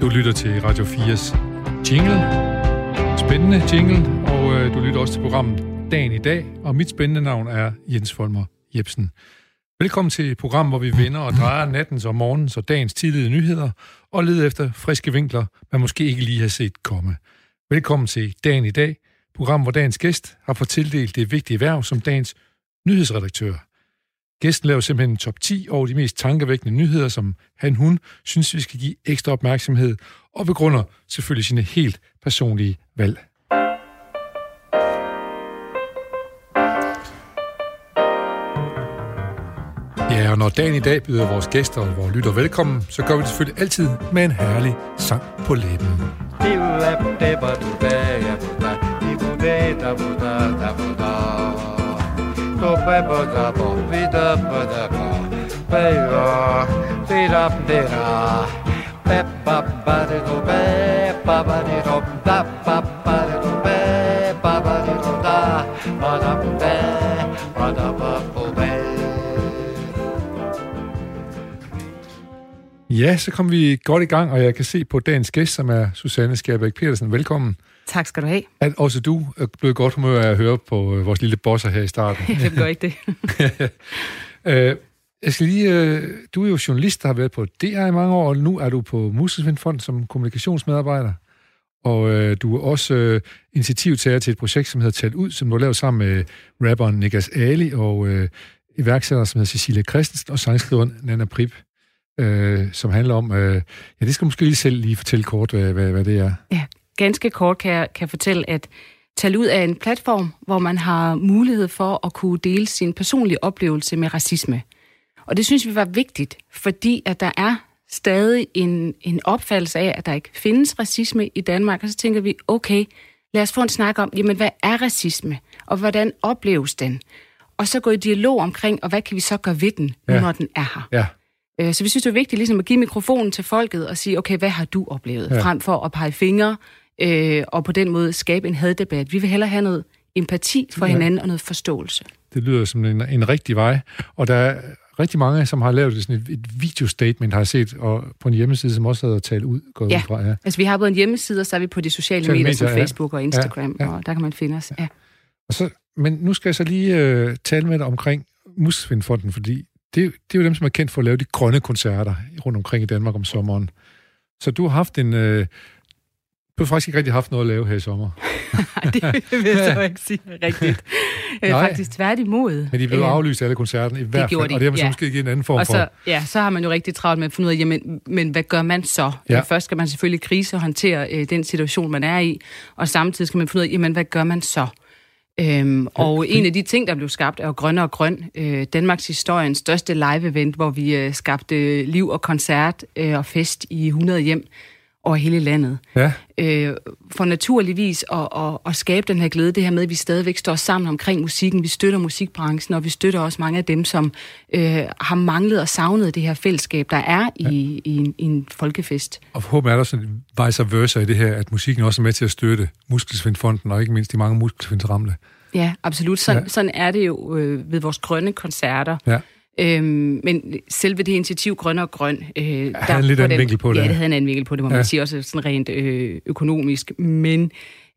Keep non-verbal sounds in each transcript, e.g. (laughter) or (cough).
Du lytter til Radio 4's jingle. Spændende jingle, og øh, du lytter også til programmet Dagen i dag, og mit spændende navn er Jens Folmer Jebsen. Velkommen til et program, hvor vi vender og drejer nattens og morgens og dagens tidlige nyheder, og leder efter friske vinkler, man måske ikke lige har set komme. Velkommen til Dagen i dag, program, hvor dagens gæst har fået tildelt det vigtige værv som dagens nyhedsredaktør. Gæsten laver simpelthen en top 10 over de mest tankevækkende nyheder, som han, hun synes, vi skal give ekstra opmærksomhed, og begrunder selvfølgelig sine helt personlige valg. Ja, og når dagen i dag byder vores gæster og vores lytter velkommen, så gør vi det selvfølgelig altid med en herlig sang på læben. Ja, så kom vi godt i gang, og jeg kan se på dagens gæst, som er Susanne Skærbæk Petersen. Velkommen. Tak skal du have. At også du er blevet godt humør af at høre på øh, vores lille bosser her i starten. (laughs) Hvem gør ikke det? (laughs) Øh, jeg skal lige, øh, du er jo journalist, der har været på DR i mange år, og nu er du på Muskelsvindfond som kommunikationsmedarbejder. Og øh, du er også øh, initiativtager til et projekt, som hedder Talt Ud, som du har lavet sammen med rapperen Nikas Ali og øh, iværksætter, som hedder Cecilia Christensen, og sangskriveren Nana Prip, øh, som handler om... Øh, ja, det skal du måske lige selv lige fortælle kort, hvad, hvad, hvad det er. Ja, ganske kort kan jeg kan fortælle, at Tal ud af en platform, hvor man har mulighed for at kunne dele sin personlige oplevelse med racisme. Og det synes vi var vigtigt, fordi at der er stadig en, en opfattelse af, at der ikke findes racisme i Danmark, og så tænker vi, okay, lad os få en snak om, jamen hvad er racisme, og hvordan opleves den? Og så gå i dialog omkring, og hvad kan vi så gøre ved den, Ja. når den er her? Ja, Øh, Så vi synes, det er vigtigt ligesom at give mikrofonen til folket og sige, okay, hvad har du oplevet? Ja. Frem for at pege fingre øh, og på den måde skabe en haddebat. Vi vil hellere have noget empati for Ja. ja. hinanden og noget forståelse. det lyder som en, en rigtig vej. Og der er rigtig mange, som har lavet sådan et, et videostatement, har jeg set, og på en hjemmeside, som også hedder talt ud, går Ja. ud fra. Ja. Altså, vi har både en hjemmeside, og så er vi på de sociale Sociale medier, som medier, ja. Facebook og Instagram, Ja, ja, ja. ja. og der kan man finde os. Ja. Og så, men nu skal jeg så lige øh, tale med dig omkring Muskelsvindfonden, fordi det, er jo- det er jo dem, som er kendt for at lave de grønne koncerter rundt omkring i Danmark om sommeren. Så du har haft en... Øh, du har faktisk ikke rigtig haft noget at lave her i sommer. (laughs) det vil jeg så (laughs) ikke sige rigtigt. Øh, Nej. Faktisk tværtimod. Men de blev Øh, aflyst alle koncerterne i hvert fald, gjorde de, og det har man ja. måske givet en anden form Og for... så, ja, så har man jo rigtig travlt med at finde ud af, jamen, men hvad gør man så? Ja. Først skal man selvfølgelig krise og håndtere øh, den situation, man er i, og samtidig skal man finde ud af, jamen, hvad gør man så? Øhm, og en af de ting, der blev skabt, er Grønne og Grøn, øh, Danmarks historiens største live-event, hvor vi øh, skabte liv og koncert øh, og fest i 100 hjem over hele landet Ja, øh, for naturligvis at, at, at skabe den her glæde, det her med, at vi stadigvæk står sammen omkring musikken, vi støtter musikbranchen, og vi støtter også mange af dem, som øh, har manglet og savnet det her fællesskab, der er i, ja. i, en, i en folkefest. og forhåbentlig er der sådan vice versa i det her, at musikken også er med til at støtte Muskelsvindfonden, og ikke mindst de mange muskelsvindsramte. Ja, absolut. Sådan, ja. sådan er det jo øh, ved vores grønne koncerter. Ja. Øhm, men selve det initiativ Grøn og Grøn... Øh, der havde lidt på anden vinkel på det. Ja, det havde en anden vinkel på det, må Ja. ja. man sige, også sådan rent øh, økonomisk. Men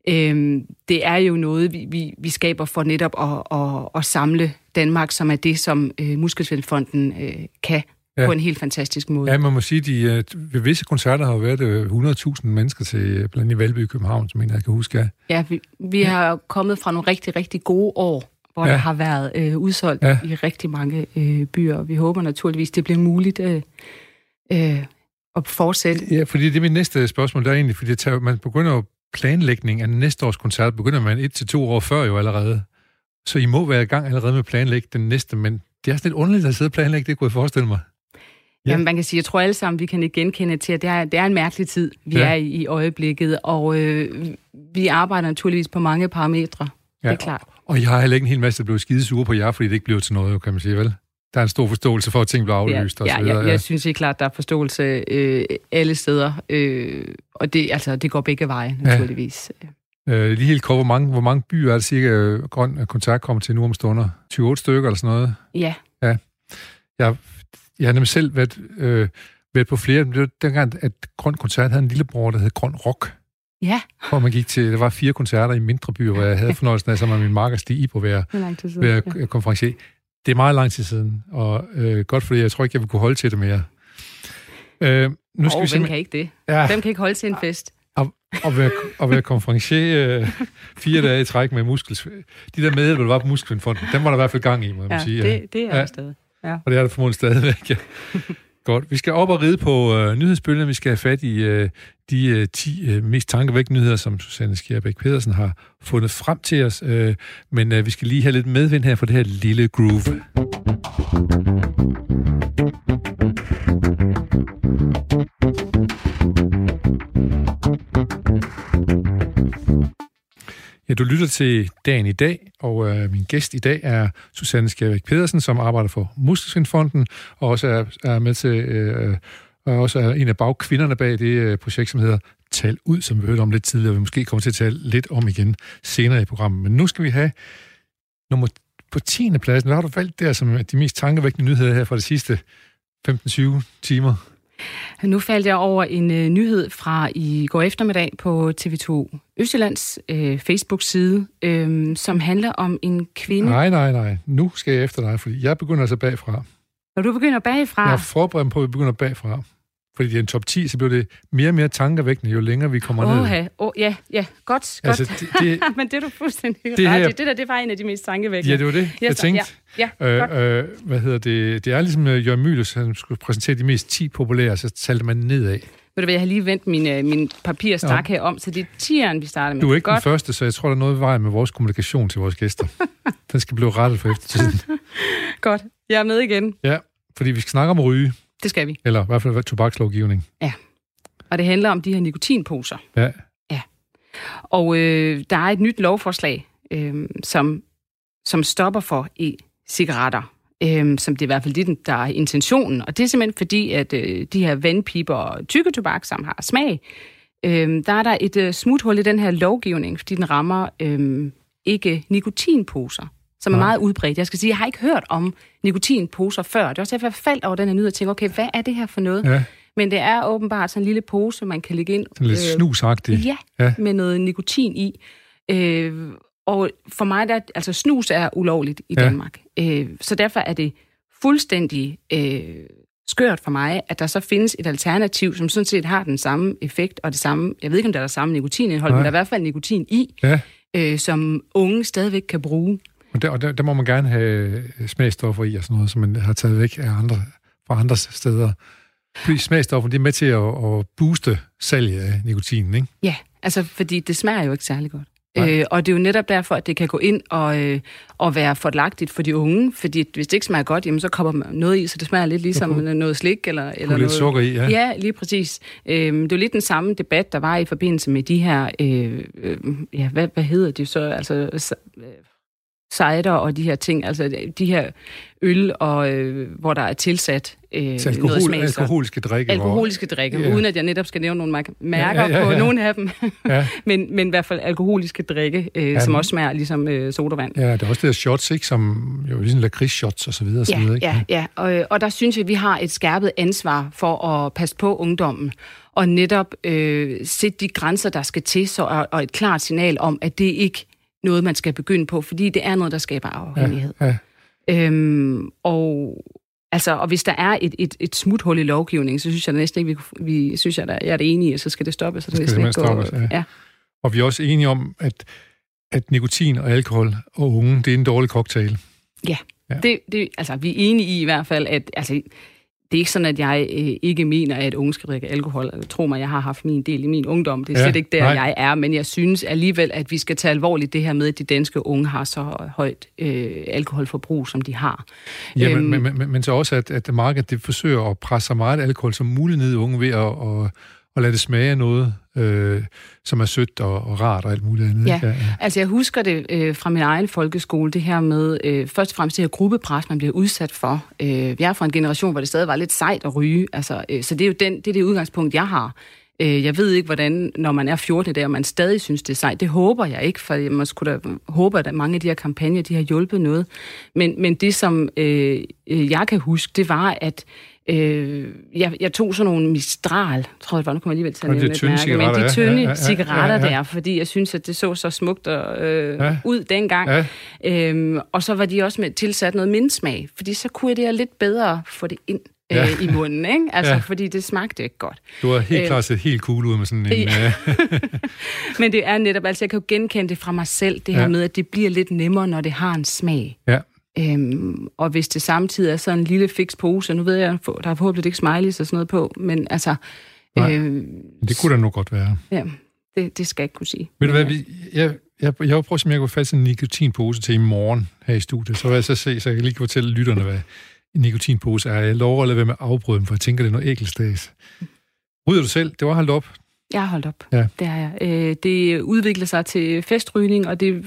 øh, det er jo noget, vi, vi, vi skaber for netop at, at, at samle Danmark, som er det, som øh, Muskelsvindfonden øh, kan Ja. ja. på en helt fantastisk måde. Ja, man må sige, de, øh, ved visse koncerter har jo været øh, 100.000 mennesker til, øh, blandt andet i Valby i København, som jeg kan huske. Ja. Ja, vi, vi har kommet fra nogle rigtig, rigtig gode år, hvor Ja. der har været øh, udsolgt Ja. i rigtig mange øh, byer. Vi håber naturligvis, det bliver muligt øh, øh, at fortsætte. ja, fordi det er mit næste spørgsmål, der er egentlig, fordi det tager, man begynder jo planlægning af næste års koncert, begynder man et til to år før jo allerede. Så I må være i gang allerede med at planlægge den næste, men det er sådan lidt underligt at sidde og planlægge, det kunne jeg forestille mig. Ja. Ja. Jamen, man kan sige, jeg tror alle sammen, vi kan genkende til, at det er, det er en mærkelig tid, vi ja. er i i øjeblikket, og øh, vi arbejder naturligvis på mange parametre. Ja. Det er klart. Og jeg har heller ikke en hel masse, der blev skide sure på jer, fordi det ikke blev til noget, kan man sige, vel? Der er en stor forståelse for, at ting bliver aflyst og så ja, videre. ja, jeg synes helt klart, der er forståelse øh, alle steder, øh, og det, altså, det går begge veje, naturligvis. Øh, lige helt kort, hvor mange, hvor mange byer er det cirka, øh, Grøn øh, Kontakt kommer til nu om stunder? 28 stykker eller sådan noget? Ja, Jeg, jeg har nemlig selv været... Øh, været på flere. Det var dengang, at Grøn Koncert havde en lillebror, der hed Grøn Rock. Ja. Hvor man gik til, der var fire koncerter i mindre byer, hvor jeg havde fornøjelsen af sammen med min marker Stig på hver, hver ja. konferencier. Det er meget lang tid siden, og øh, godt fordi jeg tror ikke, jeg vil kunne holde til det mere. Øh, nu skal oh, vi simpelthen... kan ikke det? Ja. Hvem kan ikke holde til en fest? at være, at være konferencier øh, fire dage i træk med muskels... De der medhjælp, der var på Muskelfonden, dem var der i hvert fald gang i, må man ja, sige. Det, det er ja. stadig. Ja. Og det er der formodentlig stadigvæk, ja. Godt. Vi skal op og ride på øh, nyhedsbølgen. Vi skal have fat i øh, de øh, 10 øh, mest tankevækkende nyheder, som Susanne Skjerbæk Pedersen har fundet frem til os. Øh, men øh, vi skal lige have lidt medvind her for det her lille groove. Ja, du lytter til dagen i dag, og øh, min gæst i dag er Susanne Skjærbæk Pedersen, som arbejder for Muskelsvindfonden, og også er, er med til, øh, og også er en af bagkvinderne bag det øh, projekt, som hedder Tal Ud, som vi hørte om lidt tidligere, og vi måske kommer til at tale lidt om igen senere i programmet. Men nu skal vi have nummer på 10. pladsen. Hvad har du valgt der som de mest tankevækkende nyheder her fra de sidste 15-20 timer? Nu faldt jeg over en øh, nyhed fra i går eftermiddag på TV2 Østjyllands øh, Facebook-side, øh, som handler om en kvinde... Nej, nej, nej. Nu skal jeg efter dig, fordi jeg begynder altså bagfra. Når du begynder bagfra? Jeg er forberedt på, at vi begynder bagfra. Fordi det er en top 10, så bliver det mere og mere tankevækkende, jo længere vi kommer oh, ned. Oh, ja, ja, godt, godt. Altså, det, det, (laughs) Men det er du fuldstændig det, her, det, det der, det var en af de mest tankevækkende. Ja, det var det, yes, jeg tænkte. Ja, ja, øh, øh, hvad hedder det? Det er ligesom uh, Jørgen Mylius, han skulle præsentere de mest 10 populære, så talte man nedad. Ved du hvad, jeg har lige vendt min, uh, min papirstak ja. her om, så det er tieren, vi starter med. Du er ikke Godt. den første, så jeg tror, der er noget i vejen med vores kommunikation til vores gæster. (laughs) den skal blive rettet for eftertiden. Godt, jeg er med igen. Ja, fordi vi skal snakke om ryge. Det skal vi. Eller i hvert fald tobakslovgivning. Ja. Og det handler om de her nikotinposer. Ja. Ja. Og øh, der er et nyt lovforslag, øh, som, som stopper for e-cigaretter. Øh, som det er i hvert fald det, der er intentionen. Og det er simpelthen fordi, at øh, de her vandpiber og tykketobak, som har smag, øh, der er der et øh, smuthul i den her lovgivning, fordi den rammer øh, ikke nikotinposer som er meget udbredt. Jeg skal sige, jeg har ikke hørt om nikotinposer før. Det er også derfor, jeg faldt over den her nyhed og tænkte, okay, hvad er det her for noget? Ja. Men det er åbenbart sådan en lille pose, man kan lægge ind. Sådan lidt øh, snusagtigt. Ja, ja, med noget nikotin i. Øh, og for mig, der, altså snus er ulovligt i ja. Danmark. Øh, så derfor er det fuldstændig øh, skørt for mig, at der så findes et alternativ, som sådan set har den samme effekt og det samme, jeg ved ikke, om der er der samme nikotinindhold, Nej. men der er i hvert fald nikotin i, ja. øh, som unge stadigvæk kan bruge. Og der, og der, der må man gerne have smagstoffer i og sådan noget, som man har taget væk af andre, fra andre steder. Fordi smagstoffer, det er med til at, at booste salget af nikotinen, ikke? Ja, altså fordi det smager jo ikke særlig godt. Øh, og det er jo netop derfor, at det kan gå ind og, øh, og være forlagtigt for de unge, fordi hvis det ikke smager godt, jamen, så kommer man noget i, så det smager lidt ligesom kunne, noget slik. Eller, eller lidt noget. sukker i, ja. Ja, lige præcis. Øh, det er lidt den samme debat, der var i forbindelse med de her, øh, øh, ja, hvad, hvad hedder det så, altså cider og de her ting, altså de her øl, og, øh, hvor der er tilsat øh, alkohol, noget smag. Alkoholiske drikke. Alkoholiske drikke, ja. uden at jeg netop skal nævne nogle mærker ja, ja, ja, ja. på nogle af dem. (laughs) ja. men, men i hvert fald alkoholiske drikke, øh, ja, som også smager ligesom øh, sodavand. Ja, det er også det der shots, ikke, som jo ligesom lakridsshots og så videre. Og ja, så videre, ikke? ja, ja. Og, og der synes jeg, at vi har et skærpet ansvar for at passe på ungdommen og netop øh, sætte de grænser, der skal til, så, og, og et klart signal om, at det ikke noget, man skal begynde på, fordi det er noget, der skaber afhængighed. Ja, ja. Øhm, og Altså, og hvis der er et, et, et smuthul i lovgivningen, så synes jeg næsten ikke, vi, vi synes jeg, der, jeg er det enige, så skal det stoppes. Så det skal det stoppes, ja. ja. Og vi er også enige om, at, at nikotin og alkohol og unge, det er en dårlig cocktail. Ja, ja. Det, det, altså vi er enige i i hvert fald, at altså, det er ikke sådan, at jeg øh, ikke mener, at unge skal drikke alkohol. Tro mig, jeg har haft min del i min ungdom. Det er ja, slet ikke der, nej. jeg er. Men jeg synes alligevel, at vi skal tage alvorligt det her med, at de danske unge har så højt øh, alkoholforbrug, som de har. Ja, øhm, men, men, men, men så også, at, at markedet det forsøger at presse så meget alkohol som muligt ned i unge ved at, at og lade det smage af noget, øh, som er sødt og, og rart og alt muligt andet. Ja, ja, ja. altså jeg husker det øh, fra min egen folkeskole, det her med øh, først og fremmest det her gruppepres, man bliver udsat for. Øh, vi er fra en generation, hvor det stadig var lidt sejt at ryge, altså, øh, så det er jo den, det, er det udgangspunkt, jeg har. Øh, jeg ved ikke, hvordan, når man er 14 der, man stadig synes, det er sejt. Det håber jeg ikke, for man skulle da håbe, at mange af de her kampagner, de har hjulpet noget. Men, men det, som øh, jeg kan huske, det var, at Øh, jeg, jeg tog sådan nogle Mistral, tror jeg, var, nu kommer jeg alligevel til at nævne et mærke, men de tynde Ja, ja, ja, cigaretter ja, ja. der, fordi jeg synes, at det så så smukt og, øh, Ja. ud dengang. Ja, Øhm, og så var de også med tilsat noget mindsmag, fordi så kunne jeg det lidt bedre få det ind øh, Ja. i munden, ikke? Altså, Ja. fordi det smagte ikke godt. du har helt Øh. klart set helt cool ud med sådan en... Ja. øh, (laughs) Men det er netop, altså jeg kan jo genkende det fra mig selv, det her Ja. med, at det bliver lidt nemmere, når det har en smag. Ja. Øhm, og hvis det samtidig er sådan en lille fix pose, nu ved jeg, der er forhåbentlig ikke smileys og sådan noget på, men altså, Nej. øh, det kunne da nu godt være. ja, det, det skal jeg ikke kunne sige. Ved du hvad, vi, jeg, jeg, jeg vil prøve, om jeg kunne få fat i en nikotinpose til i morgen her i studiet. Så vil jeg så se, så jeg lige kan fortælle lytterne, hvad en nikotinpose er. Jeg lover at lade være med at afbryde dem, for jeg tænker, det er noget ækelstads. Ryger du selv? Det var holdt op. Jeg har holdt op. Ja. Det har jeg. Øh, det udvikler sig til festrygning, og det...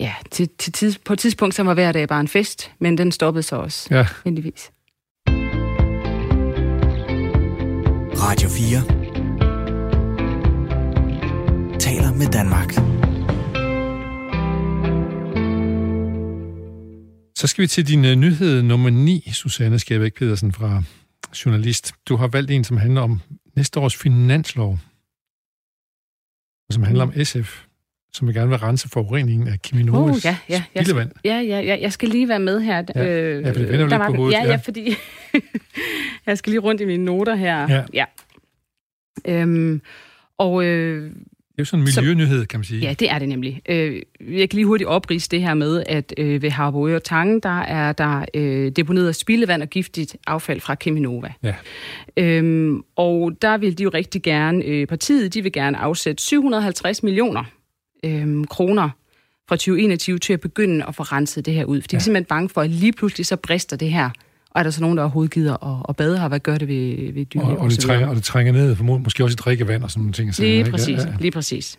Ja, til, til tids, på et tidspunkt, så var hver dag bare en fest, men den stoppede så også, Ja. heldigvis. Radio 4 taler med Danmark. Så skal vi til din uh, nyhed nummer 9, Susanne Skærbæk Pedersen fra Journalist. Du har valgt en, som handler om næste års finanslov, og som handler om SF, som vil gerne vil rense forureningen af Cheminovas Oh, ja, ja, spildevand. Ja, ja, ja, jeg skal lige være med her. Ja, øh, ja, for det vender jo der lidt på hovedet, Ja, ja. ja, fordi (laughs) jeg skal lige rundt i mine noter her. Ja. ja. Øhm, og øh, Det er jo sådan en Så- miljønyhed, kan man sige. ja, det er det nemlig. Øh, jeg kan lige hurtigt oprise det her med, at øh, ved Harboøre og Tangen, der er der øh, deponeret spildevand og giftigt affald fra Cheminova. Ja. Øhm, og der vil de jo rigtig gerne, øh, partiet, de vil gerne afsætte 750 millioner øh, kroner fra 2021 til at begynde at få renset det her ud. For de er Ja. simpelthen bange for, at lige pludselig så brister det her. Og er der så nogen, der overhovedet gider at, at bade her? Hvad gør det ved, ved dyr? Og, og, det trænger, og det trænger ned, for må- måske også i drikkevand og sådan nogle ting. Lige ikke? præcis, Ja, ja. lige præcis.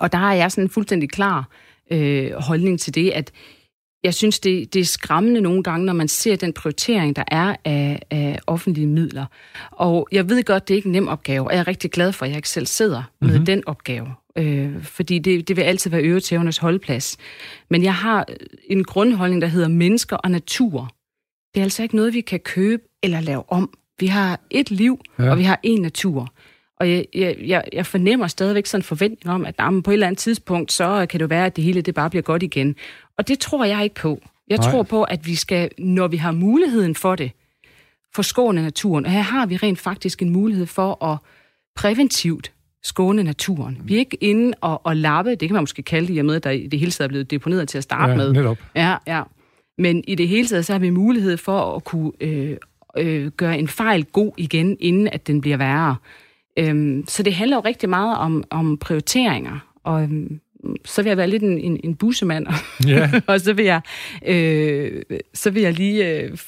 Og der har jeg sådan en fuldstændig klar øh, holdning til det, at jeg synes, det, det er skræmmende nogle gange, når man ser den prioritering, der er af, af offentlige midler. Og jeg ved godt, det er ikke en nem opgave, og jeg er rigtig glad for, at jeg ikke selv sidder med Mhm. mm-hmm. den opgave. Øh, fordi det, det vil altid være øvetævernes holdplads. Men jeg har en grundholdning, der hedder mennesker og natur. Det er altså ikke noget, vi kan købe eller lave om. Vi har et liv, Ja. og vi har en natur. Og jeg, jeg, jeg, fornemmer stadigvæk sådan en forventning om, at jamen, på et eller andet tidspunkt, så kan det være, at det hele det bare bliver godt igen. Og det tror jeg ikke på. Jeg Nej. tror på, at vi skal, når vi har muligheden for det, forskåne naturen. Og her har vi rent faktisk en mulighed for at præventivt skåne naturen. Vi er ikke inde og, og lappe, det kan man måske kalde det, i og med, at der i det hele taget er blevet deponeret til at starte ja, med. netop. Ja, ja. Men i det hele taget, så har vi mulighed for at kunne øh, øh, gøre en fejl god igen, inden at den bliver værre. Øhm, så det handler jo rigtig meget om, om prioriteringer. Og øhm, så vil jeg være lidt en, en, en bussemand, Ja, (laughs) og så vil jeg, øh, så vil jeg lige øh,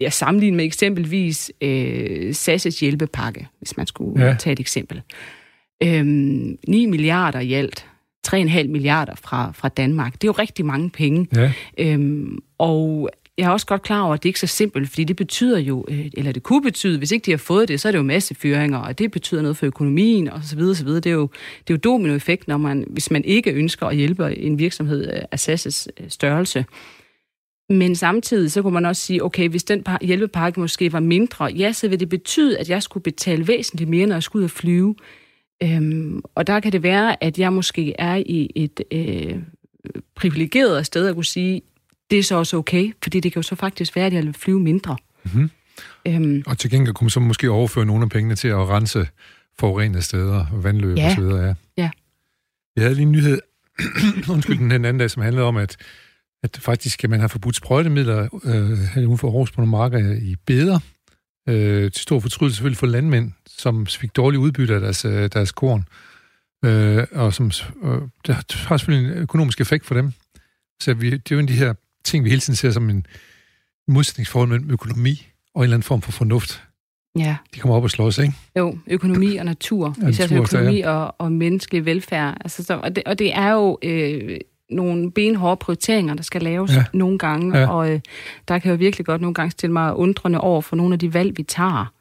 ja, sammenligne med eksempelvis øh, SAS' hjælpepakke, hvis man skulle ja. tage et eksempel. Øhm, 9 milliarder i alt. 3,5 milliarder fra, fra Danmark. Det er jo rigtig mange penge. ja. Øhm, og jeg er også godt klar over, at det ikke er så simpelt, fordi det betyder jo, øh, eller det kunne betyde, hvis ikke de har fået det, så er det jo masse fyringer, og det betyder noget for økonomien, og så videre, så videre. Det er jo, det er jo dominoeffekt, når man, hvis man ikke ønsker at hjælpe en virksomhed af SAS' øh, størrelse. Men samtidig så kunne man også sige, okay, hvis den hjælpepakke måske var mindre, ja, så vil det betyde, at jeg skulle betale væsentligt mere, når jeg skulle ud og flyve. Øhm, og der kan det være, at jeg måske er i et øh, privilegeret sted at kunne sige, det er så også okay, fordi det kan jo så faktisk være, at jeg vil flyve mindre. Mhm. Øhm, Og til gengæld kunne man så måske overføre nogle af pengene til at rense forurenede steder, vandløb Ja. og så videre. Ja. Ja. Vi havde lige en nyhed, (clears throat) undskyld, den anden dag, som handlede om, at, at faktisk at man har forbudt sprøjtemidler øh, uden for Aarhus på nogle marker i beder. Øh, til stor fortrydelse selvfølgelig for landmænd, som fik dårlig udbytte af deres, øh, deres korn. Øh, og som, øh, det har selvfølgelig en økonomisk effekt for dem. Så vi, det er jo en af de her ting, vi hele tiden ser som en modsætningsforhold mellem økonomi og en eller anden form for fornuft. ja, De kommer op og slås, ikke? jo, økonomi og natur, Ja, især natur, så økonomi og, og menneskelig velfærd. Altså, så, og, det, og det er jo øh, nogle benhårde prioriteringer, der skal laves Ja. nogle gange, Ja. og øh, der kan jeg jo virkelig godt nogle gange stille mig undrende over for nogle af de valg, vi tager.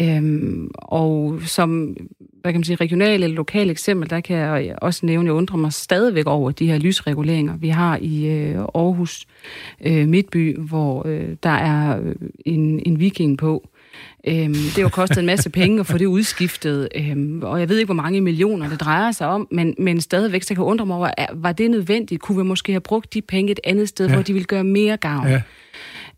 Øhm, og som hvad kan man sige, regionale eller lokale eksempel, der kan jeg også nævne, jeg undrer mig stadigvæk over de her lysreguleringer, vi har i øh, Aarhus øh, Midtby, hvor øh, der er øh, en, en viking på. Øhm, det har jo kostet en masse penge at få det udskiftet, øhm, og jeg ved ikke, hvor mange millioner det drejer sig om, men, men stadigvæk, så kan jeg undre mig over, var det nødvendigt? Kunne vi måske have brugt de penge et andet sted, ja. hvor de ville gøre mere gavn? Ja.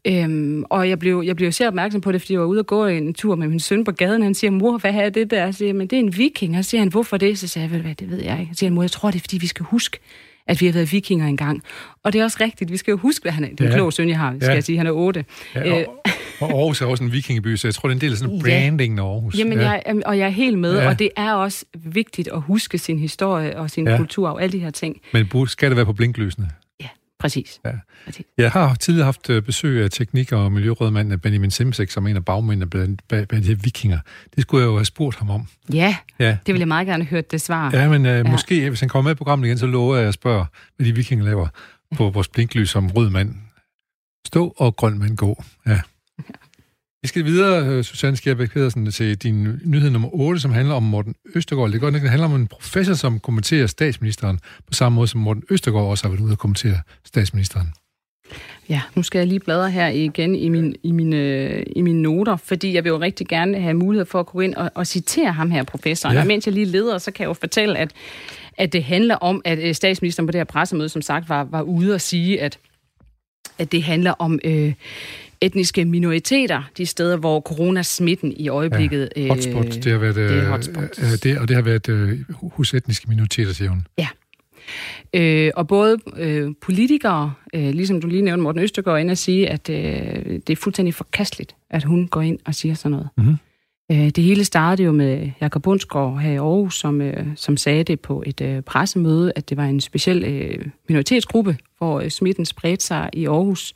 Øhm, og jeg blev, jeg blev jo selv opmærksom på det, fordi jeg var ude og gå en tur med min søn på gaden. Han siger, mor, hvad er det der? Jeg siger, men det er en viking. Og siger han, hvorfor det? Så siger jeg, hvad, det ved jeg ikke. Så siger han, mor, jeg tror, det er, fordi vi skal huske, at vi har været vikinger engang. Og det er også rigtigt. Vi skal jo huske, hvad han er. Det er en ja. klog søn, jeg har, skal ja. jeg sige. Han er otte. Ja, og, og Aarhus er også en vikingeby, så jeg tror, det er en del af sådan en branding af Aarhus. Jamen, ja. jeg, og jeg er helt med, ja. og det er også vigtigt at huske sin historie og sin ja. kultur og alle de her ting. Men skal det være på blinklysene? Præcis. Ja. Præcis. Jeg har tidligere haft øh, besøg af teknik- og miljørådmanden Benjamin Simsek, som er en af bagmændene blandt bag, bag de her vikinger. Det skulle jeg jo have spurgt ham om. Ja, ja. det ville jeg meget gerne have hørt det svar. Ja, men uh, ja. måske, hvis han kommer med i programmet igen, så lover jeg at spørge, hvad de vikinger laver på vores blinklys som rød mand. Stå og grøn mand gå. Ja. Vi skal videre, øh, Susanne Skjerbæk Pedersen, til din nyhed nummer 8, som handler om Morten Østergaard. Det er godt det handler om en professor, som kommenterer statsministeren på samme måde, som Morten Østergaard også har været ude og kommentere statsministeren. Ja, nu skal jeg lige bladre her igen i, min, i, mine, i mine noter, fordi jeg vil jo rigtig gerne have mulighed for at gå ind og, og citere ham her, professoren. Ja. Og mens jeg lige leder, så kan jeg jo fortælle, at, at det handler om, at øh, statsministeren på det her pressemøde, som sagt, var, var ude og sige, at at det handler om øh, etniske minoriteter, de steder, hvor coronasmitten i øjeblikket... Ja, hotspot, øh, det har været... Det, er hotspot. Øh, det, og det har været øh, hos etniske minoriteter, siger hun. Ja. Øh, og både øh, politikere, øh, ligesom du lige nævnte Morten Østergaard, ind og sige, at øh, det er fuldstændig forkasteligt, at hun går ind og siger sådan noget. Mm-hmm. Øh, det hele startede jo med Jakob Bundsgaard her i Aarhus, som, øh, som sagde det på et øh, pressemøde, at det var en speciel øh, minoritetsgruppe, hvor øh, smitten spredte sig i Aarhus.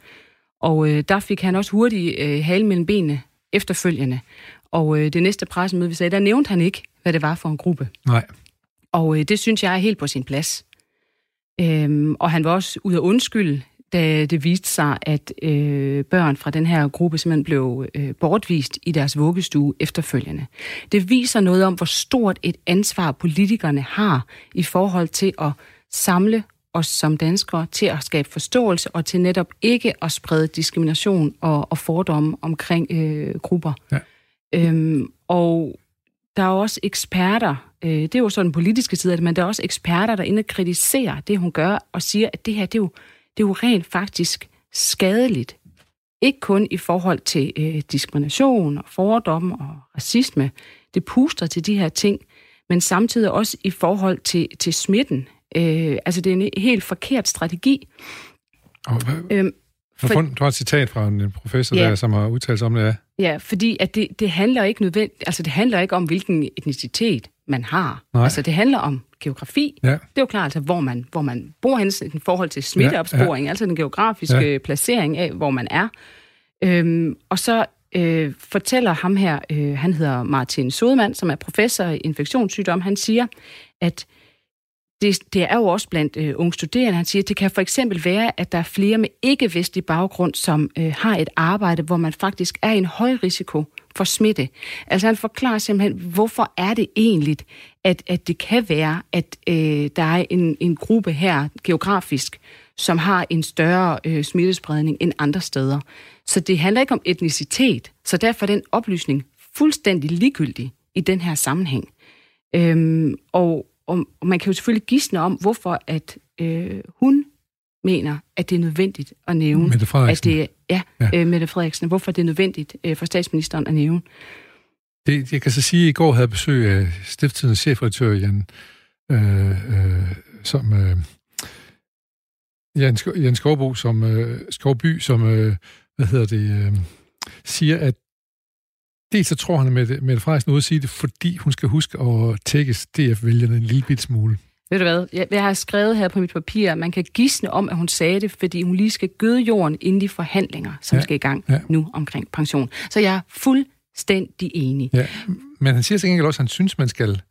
Og øh, der fik han også hurtigt øh, hale mellem benene efterfølgende. Og øh, det næste pressemøde, vi sagde, der nævnte han ikke, hvad det var for en gruppe. Nej. Og øh, det synes jeg er helt på sin plads. Øhm, og han var også ud af undskyld, da det viste sig, at øh, børn fra den her gruppe simpelthen blev øh, bortvist i deres vuggestue efterfølgende. Det viser noget om, hvor stort et ansvar politikerne har i forhold til at samle os som danskere til at skabe forståelse og til netop ikke at sprede diskrimination og, og fordomme omkring øh, grupper. Ja. Øhm, og der er også eksperter, øh, det er jo sådan den politiske side af det, men der er også eksperter, der inde kritiserer det, hun gør, og siger, at det her, det er jo, det er jo rent faktisk skadeligt. Ikke kun i forhold til øh, diskrimination og fordomme og racisme. Det puster til de her ting, men samtidig også i forhold til, til smitten. Øh, altså, det er en helt forkert strategi. Og hvad, øhm, for, du har et citat fra en professor ja, der, som har udtalt sig om det. Ja, ja fordi at det, det handler ikke nødvendigt, altså det handler ikke om, hvilken etnicitet man har. Nej. Altså det handler om geografi. Ja. Det er jo klart, altså, hvor, man, hvor man bor hen i forhold til smitteopsporing, ja, ja. altså den geografiske ja. placering af, hvor man er. Øhm, og så øh, fortæller ham her, øh, han hedder Martin Sodemann, som er professor i infektionssygdom, han siger, at det, det er jo også blandt øh, unge studerende, han siger, at det kan for eksempel være, at der er flere med ikke-vestlig baggrund, som øh, har et arbejde, hvor man faktisk er i en høj risiko for smitte. Altså han forklarer simpelthen, hvorfor er det egentlig, at, at det kan være, at øh, der er en, en gruppe her geografisk, som har en større øh, smittespredning end andre steder. Så det handler ikke om etnicitet, så derfor er den oplysning fuldstændig ligegyldig i den her sammenhæng. Øhm, og og, og man kan jo selvfølgelig gisne om, hvorfor at øh, hun mener, at det er nødvendigt at nævne. Mette Frederiksen. At det, ja, ja. Øh, Mette Frederiksen. Hvorfor det er nødvendigt øh, for statsministeren at nævne. Det, jeg kan så sige, at i går havde jeg besøg af stifttidens chefredaktør Jan, øh, øh, som, øh, Jan, Jan Skovbo, som, øh, Skovby, som øh, hvad hedder det, øh, siger, at Dels så tror han, at Mette, Mette Frederiksen ud at sige det, fordi hun skal huske at tække DF-vælgerne en lille bit smule. Ved du hvad, jeg, jeg har skrevet her på mit papir, at man kan gisne om, at hun sagde det, fordi hun lige skal gøde jorden inden de forhandlinger, som ja, skal i gang ja. nu omkring pension. Så jeg er fuldstændig enig. Ja, men han siger til gengæld også, at han synes, man skal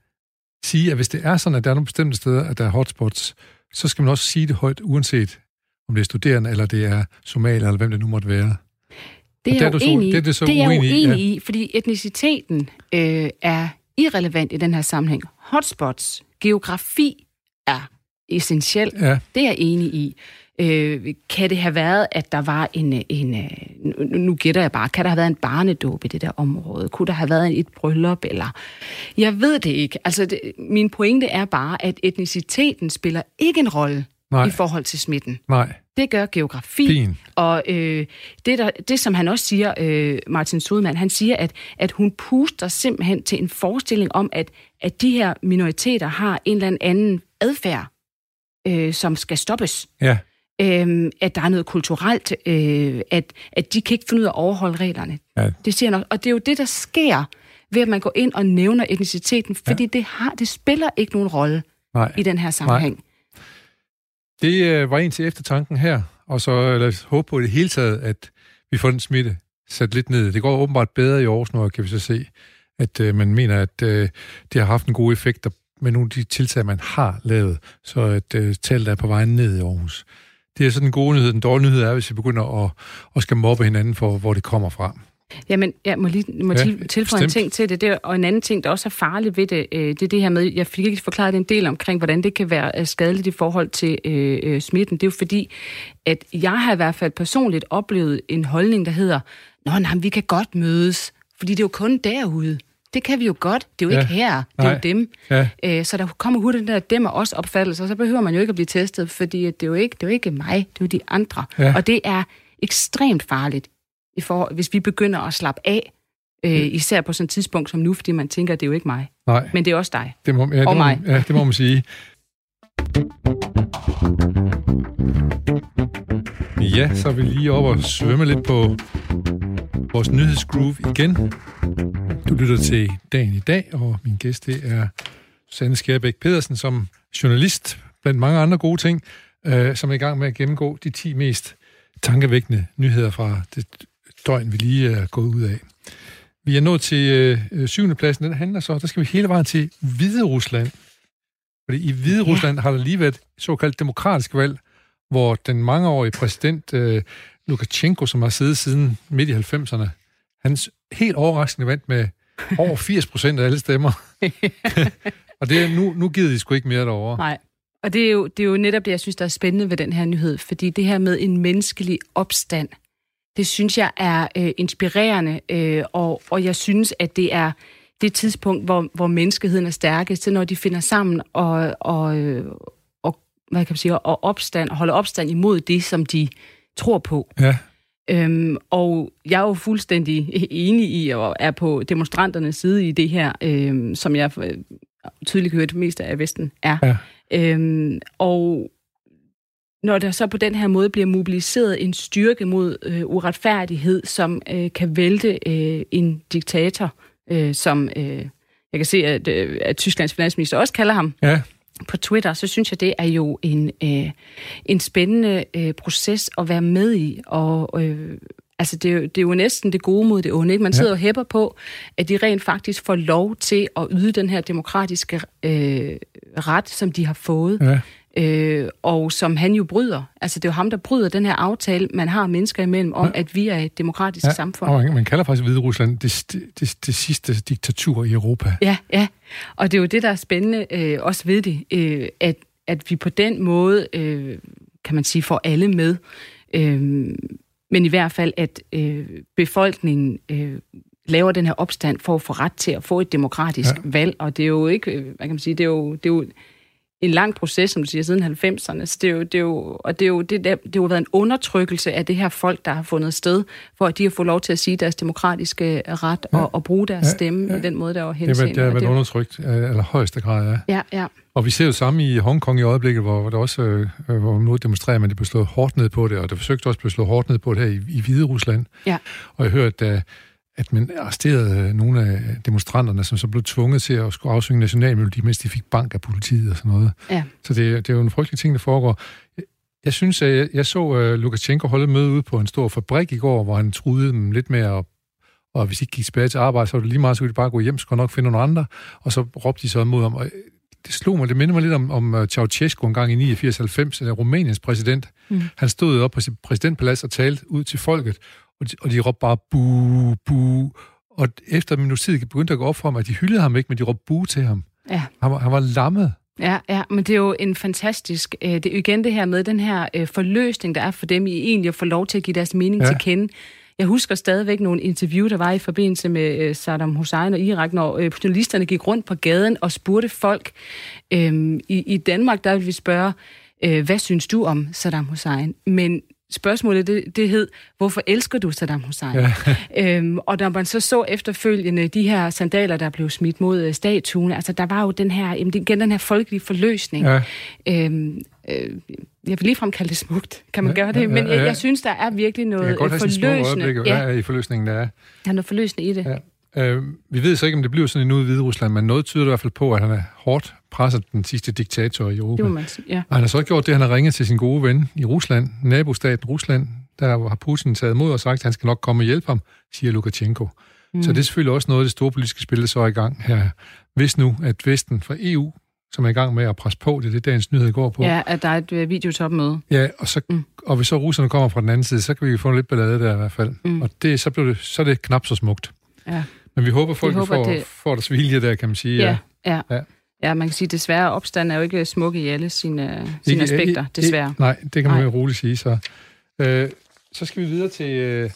sige, at hvis det er sådan, at der er nogle bestemte steder, at der er hotspots, så skal man også sige det højt, uanset om det er studerende, eller det er somalier, eller hvem det nu måtte være. Det er, jeg uenig i. Det er, det, så det er uenig i, ja. i, fordi etniciteten øh, er irrelevant i den her sammenhæng. Hotspots, geografi er essentielt. Ja. Det er jeg enig i. Øh, kan det have været, at der var en, en øh, nu, nu gætter jeg bare, kan der have været en barnedåb i det der område? Kunne der have været et bryllup? Eller? Jeg ved det ikke. Altså, det, min pointe er bare, at etniciteten spiller ikke en rolle Nej. i forhold til smitten. Nej. Det gør geografi. Fin. Og øh, det, der, det, som han også siger, øh, Martin Sudman, han siger, at, at hun puster simpelthen til en forestilling om, at, at de her minoriteter har en eller anden adfærd, øh, som skal stoppes. Ja. Øh, at der er noget kulturelt, øh, at, at de kan ikke finde ud af at overholde reglerne. Ja. Det siger han også. Og det er jo det, der sker ved, at man går ind og nævner etniciteten, fordi ja. det, har, det spiller ikke nogen rolle Nej. i den her sammenhæng. Det øh, var en til eftertanken her, og så øh, lad os håbe på i det hele taget, at vi får den smitte sat lidt ned. Det går åbenbart bedre i Aarhus nu, kan vi så se, at øh, man mener, at øh, det har haft en god effekt med nogle af de tiltag, man har lavet, så at øh, tallet er på vej ned i Aarhus. Det er sådan en god nyhed. Den dårlige nyhed er, hvis vi begynder at, at skal mobbe hinanden for, hvor det kommer fra. Jamen, jeg må lige må Ja, tilføje en bestemt. ting til det, det, og en anden ting, der også er farligt ved det, øh, det er det her med, jeg fik ikke forklaret en del omkring, hvordan det kan være øh, skadeligt i forhold til øh, øh, smitten. Det er jo fordi, at jeg har i hvert fald personligt oplevet en holdning, der hedder, Nå, nej, vi kan godt mødes, fordi det er jo kun derude. Det kan vi jo godt. Det er jo Ja. ikke her. Det er Nej. jo dem. Ja. Øh, så der kommer hurtigt den der dem og os opfattelse, og så behøver man jo ikke at blive testet, fordi det, er jo ikke, det er jo ikke mig, det er jo de andre. Ja. Og det er ekstremt farligt, i forhold, hvis vi begynder at slappe af, øh, især på sådan et tidspunkt som nu, fordi man tænker, det er jo ikke mig, Nej, men det er også dig. det må, ja, det og må, mig. Ja, det må man sige. Ja, så er vi lige op og svømme lidt på vores nyhedsgroove igen. Du lytter til Dagen i dag, og min gæst det er Susanne Skærbæk Pedersen, som journalist, blandt mange andre gode ting, øh, som er i gang med at gennemgå de 10 mest tankevækkende nyheder fra det døgn, vi lige er gået ud af. Vi er nået til øh, syvende pladsen. Den handler så, der skal vi hele vejen til Hvide Rusland. Fordi i Hvide Rusland har der lige været et såkaldt demokratisk valg, hvor den mangeårige præsident øh, Lukashenko, som har siddet siden midt i 90'erne, hans helt overraskende vandt med over 80 procent af alle stemmer. (laughs) og det er, nu, nu gider de sgu ikke mere derovre. Nej. Og det er, jo, det er jo netop det, jeg synes, der er spændende ved den her nyhed, fordi det her med en menneskelig opstand, det synes jeg er øh, inspirerende, øh, og, og jeg synes, at det er det tidspunkt, hvor, hvor menneskeheden er stærkest, når de finder sammen og, og, øh, og, hvad kan man sige, og opstand, og holder opstand imod det, som de tror på. Ja, Øhm, og jeg er jo fuldstændig enig i, og er på demonstranternes side i det her, øhm, som jeg øh, tydeligt hørt mest af Vesten er. Ja. Øhm, og når der så på den her måde bliver mobiliseret en styrke mod øh, uretfærdighed, som øh, kan vælte øh, en diktator, øh, som øh, jeg kan se, at, øh, at Tysklands finansminister også kalder ham, ja, på Twitter, så synes jeg, det er jo en, øh, en spændende øh, proces at være med i. Og øh, altså, det, er jo, det er jo næsten det gode mod det onde. Ikke? Man sidder Ja. og hæpper på, at de rent faktisk får lov til at yde den her demokratiske øh, ret, som de har fået. ja. Øh, og som han jo bryder. Altså, det er jo ham, der bryder den her aftale, man har mennesker imellem, om, at vi er et demokratisk ja. samfund. Og man, kalder faktisk Hvide Rusland det, det, det, det sidste diktatur i Europa. Ja, ja. Og det er jo det, der er spændende øh, også ved det, øh, at, at vi på den måde, øh, kan man sige, får alle med. Øh, men i hvert fald, at øh, befolkningen øh, laver den her opstand for at få ret til at få et demokratisk Ja. ja. valg. Og det er jo ikke, øh, hvad kan man sige, det er jo, det er jo en lang proces, som du siger, siden 90'erne. Så det er jo, det er jo, og det er jo, det, der, det har jo været en undertrykkelse af det her folk, der har fundet sted, for at de har fået lov til at sige deres demokratiske ret Ja. og, og bruge deres Ja, stemme ja. i den måde, der var Det har henseende. været, det har været det jo- undertrykt, øh, eller højeste grad, ja. Ja, ja. Og vi ser jo samme i Hongkong i øjeblikket, hvor, hvor der også øh, hvor nu demonstrerer man, at det blev slået hårdt ned på det, og der forsøgte også at blive slået hårdt ned på det her i, i Hvide Rusland. Ja. Og jeg hørte, at, at man arresterede øh, nogle af demonstranterne, som så blev tvunget til at skulle afsynge nationalmelodi, mens de fik bank af politiet og sådan noget. Ja. Så det, det er jo en frygtelig ting, der foregår. Jeg- synes, at jeg, jeg så uh, Lukashenko holde møde ude på en stor fabrik i går, hvor han truede dem lidt med at og hvis de ikke gik tilbage til arbejde, så var det lige meget, så kunne de bare gå hjem, så skulle nok finde nogle andre, og så råbte de så imod ham. Og det slog mig, det minder mig lidt om, om Ceausescu en gang i 89-90, uh, Rumæniens præsident. Mm. Han stod op på sit præsidentpalads og talte ud til folket, og de, og de råbte bare bu, bu, og efter minut tid begyndte at gå op for ham, at de hyldede ham ikke, men de råbte bue til ham. Ja. Han var, han var lammet. Ja, ja, men det er jo en fantastisk... Øh, det er jo igen det her med den her øh, forløsning, der er for dem i egentlig at få lov til at give deres mening ja. til kende. Jeg husker stadigvæk nogle interview, der var i forbindelse med øh, Saddam Hussein og Irak, når øh, journalisterne gik rundt på gaden og spurgte folk. Øh, i, I Danmark, der ville vi spørge, øh, hvad synes du om Saddam Hussein? Men spørgsmålet, det, det hed, hvorfor elsker du Saddam Hussein? Ja. (laughs) Øhm, og når man så så efterfølgende de her sandaler, der blev smidt mod øh, statuen, altså der var jo den her, jamen, igen den her folkelige forløsning. Ja. Øhm, øh, jeg vil ligefrem kalde det smukt, kan man Ja, gøre det, ja, men ja, jeg, ja. jeg synes, der er virkelig noget øh, forløsende. ja. i forløsningen, der er. der er noget forløsende i det. Ja. Øh, vi ved så ikke, om det bliver sådan endnu i Hvide Rusland, men noget tyder i hvert fald på, at han er hårdt presset den sidste diktator i Europa. Det man ja. Og han har så gjort det, han har ringet til sin gode ven i Rusland, nabostaten Rusland. Der har Putin taget imod og sagt, at han skal nok komme og hjælpe ham, siger Lukashenko. Mm. Så det er selvfølgelig også noget af det store politiske spil, der så er i gang her. Hvis nu, at Vesten fra EU, som er i gang med at presse på, det er det, dagens nyhed går på. Ja, at der er et øh, videotopmøde. Ja, og, så, mm. og hvis så russerne kommer fra den anden side, så kan vi få lidt ballade der i hvert fald. Mm. Og det, så, blev det, så er det knap så smukt. Ja. Men vi håber, folk Vi håber, får, det- får deres vilje der, kan man sige. Ja, ja. Ja. ja. Man kan sige, at desværre opstand er jo ikke smuk i alle sine, sine Ikke- aspekter, ikke- desværre. Nej, det kan man Nej. jo roligt sige. Så, øh, så skal vi videre til øh,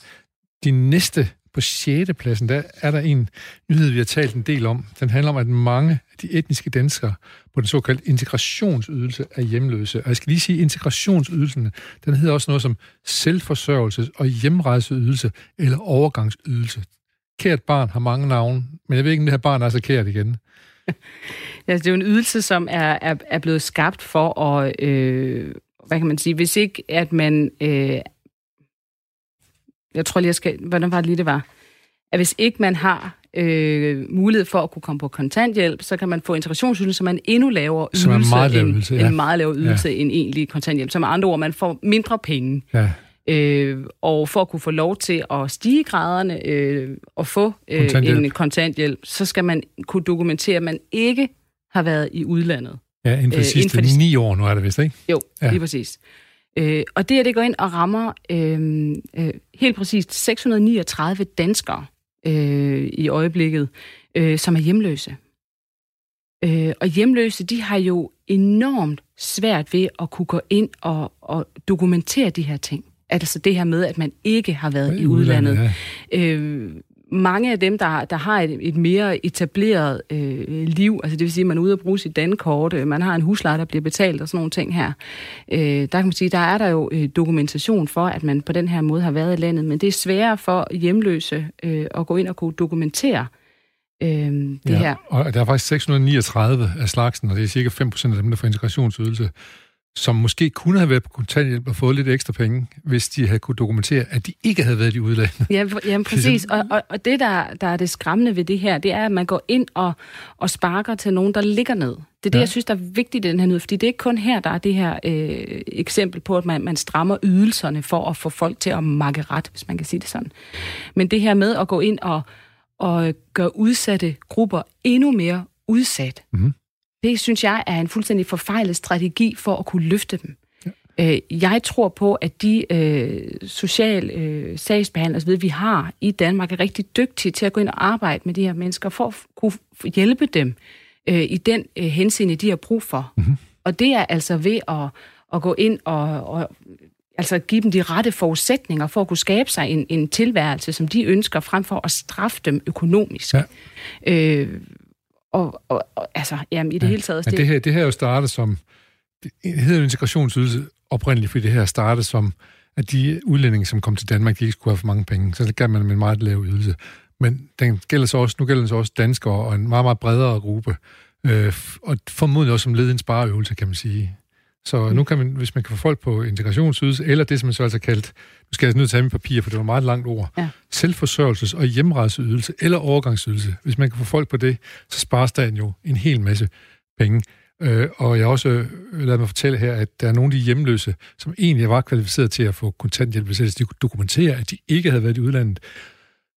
de næste. På 6. pladsen, der er der en nyhed, vi har talt en del om. Den handler om, at mange af de etniske danskere på den såkaldte integrationsydelse er hjemløse. Og jeg skal lige sige, integrationsydelsen, den hedder også noget som selvforsørgelses- og hjemrejseydelse eller overgangsydelse. Kært barn har mange navne, men jeg ved ikke, om det her barn er så kært igen. (laughs) Ja, det er jo en ydelse, som er, er, er blevet skabt for at, øh, hvad kan man sige, hvis ikke at man, øh, jeg tror lige, jeg skal, hvordan var det lige, det var? At hvis ikke man har øh, mulighed for at kunne komme på kontanthjælp, så kan man få integrationsydelse, som er en endnu lavere ydelse, Som er en meget lav end, ydelse, ja. en meget lavere ydelse ja. end egentlig kontanthjælp. Så med andre ord, man får mindre penge. Ja, Øh, og for at kunne få lov til at stige graderne øh, og få øh, Kontanthjælp. en kontanthjælp, så skal man kunne dokumentere, at man ikke har været i udlandet. ja inden for de Øh, sidste inden for de- ni år nu er det vist, ikke? Jo, Ja. lige præcis. Øh, og det er det går ind og rammer øh, øh, helt præcist 639 danskere øh, i øjeblikket, øh, som er hjemløse. Øh, og hjemløse, de har jo enormt svært ved at kunne gå ind og, og dokumentere de her ting. Altså det her med, at man ikke har været i udlandet. ja. Øh, mange af dem, der, der har et, et mere etableret øh, liv, altså det vil sige, at man er ude og bruge sit dankort, øh, man har en husleje, der bliver betalt og sådan nogle ting her, øh, der kan man sige, der er der jo øh, dokumentation for, at man på den her måde har været i landet, men det er sværere for hjemløse øh, at gå ind og kunne dokumentere øh, det ja. her. Og der er faktisk 639 af slagsen, og det er cirka 5% af dem, der får integrationsydelse, som måske kunne have været på kontanthjælp og fået lidt ekstra penge, hvis de havde kunne dokumentere, at de ikke havde været i udlandet. Ja, jamen (laughs) præcis. Og, og, og det, der, der er det skræmmende ved det her, det er, at man går ind og, og sparker til nogen, der ligger ned. Det er det, Ja. jeg synes, der er vigtigt i den her nyhed, fordi det er ikke kun her, der er det her øh, eksempel på, at man, man strammer ydelserne for at få folk til at makke ret, hvis man kan sige det sådan. Men det her med at gå ind og, og gøre udsatte grupper endnu mere udsat, Mhm. Det synes jeg er en fuldstændig forfejlet strategi for at kunne løfte dem. Øh, jeg tror på, at de øh, social øh, sagsbehandlere, vi har i Danmark, er rigtig dygtige til at gå ind og arbejde med de her mennesker, for at kunne hjælpe dem øh, i den øh, henseende, de har brug for. Mm-hmm. Og det er altså ved at, at gå ind og, og altså give dem de rette forudsætninger for at kunne skabe sig en, en tilværelse, som de ønsker, frem for at straffe dem økonomisk. Ja. Øh, og, og, og altså, jamen, i det ja. hele taget... Men det her, det her er jo startet som, det hedder jo integrationsydelse oprindeligt, fordi det her startede som, at de udlændinge, som kom til Danmark, de ikke skulle have for mange penge. Så det gav man dem en meget lav ydelse. Men den gælder så også, nu gælder den så også danskere og en meget, meget bredere gruppe. Øh, og formodentlig også som led i en spareøvelse, kan man sige. Så nu kan man, hvis man kan få folk på integrationsydelse, eller det, som man så altså kaldt, nu skal jeg nødt til at have papir, for det var et meget langt ord, Ja. selvforsørgelses- og hjemrejseydelse eller overgangsydelse. Hvis man kan få folk på det, så sparer staten jo en hel masse penge. Øh, og jeg har også øh, ladet mig fortælle her, at der er nogle af de hjemløse, som egentlig var kvalificeret til at få kontanthjælp, hvis de kunne dokumentere, at de ikke havde været i udlandet,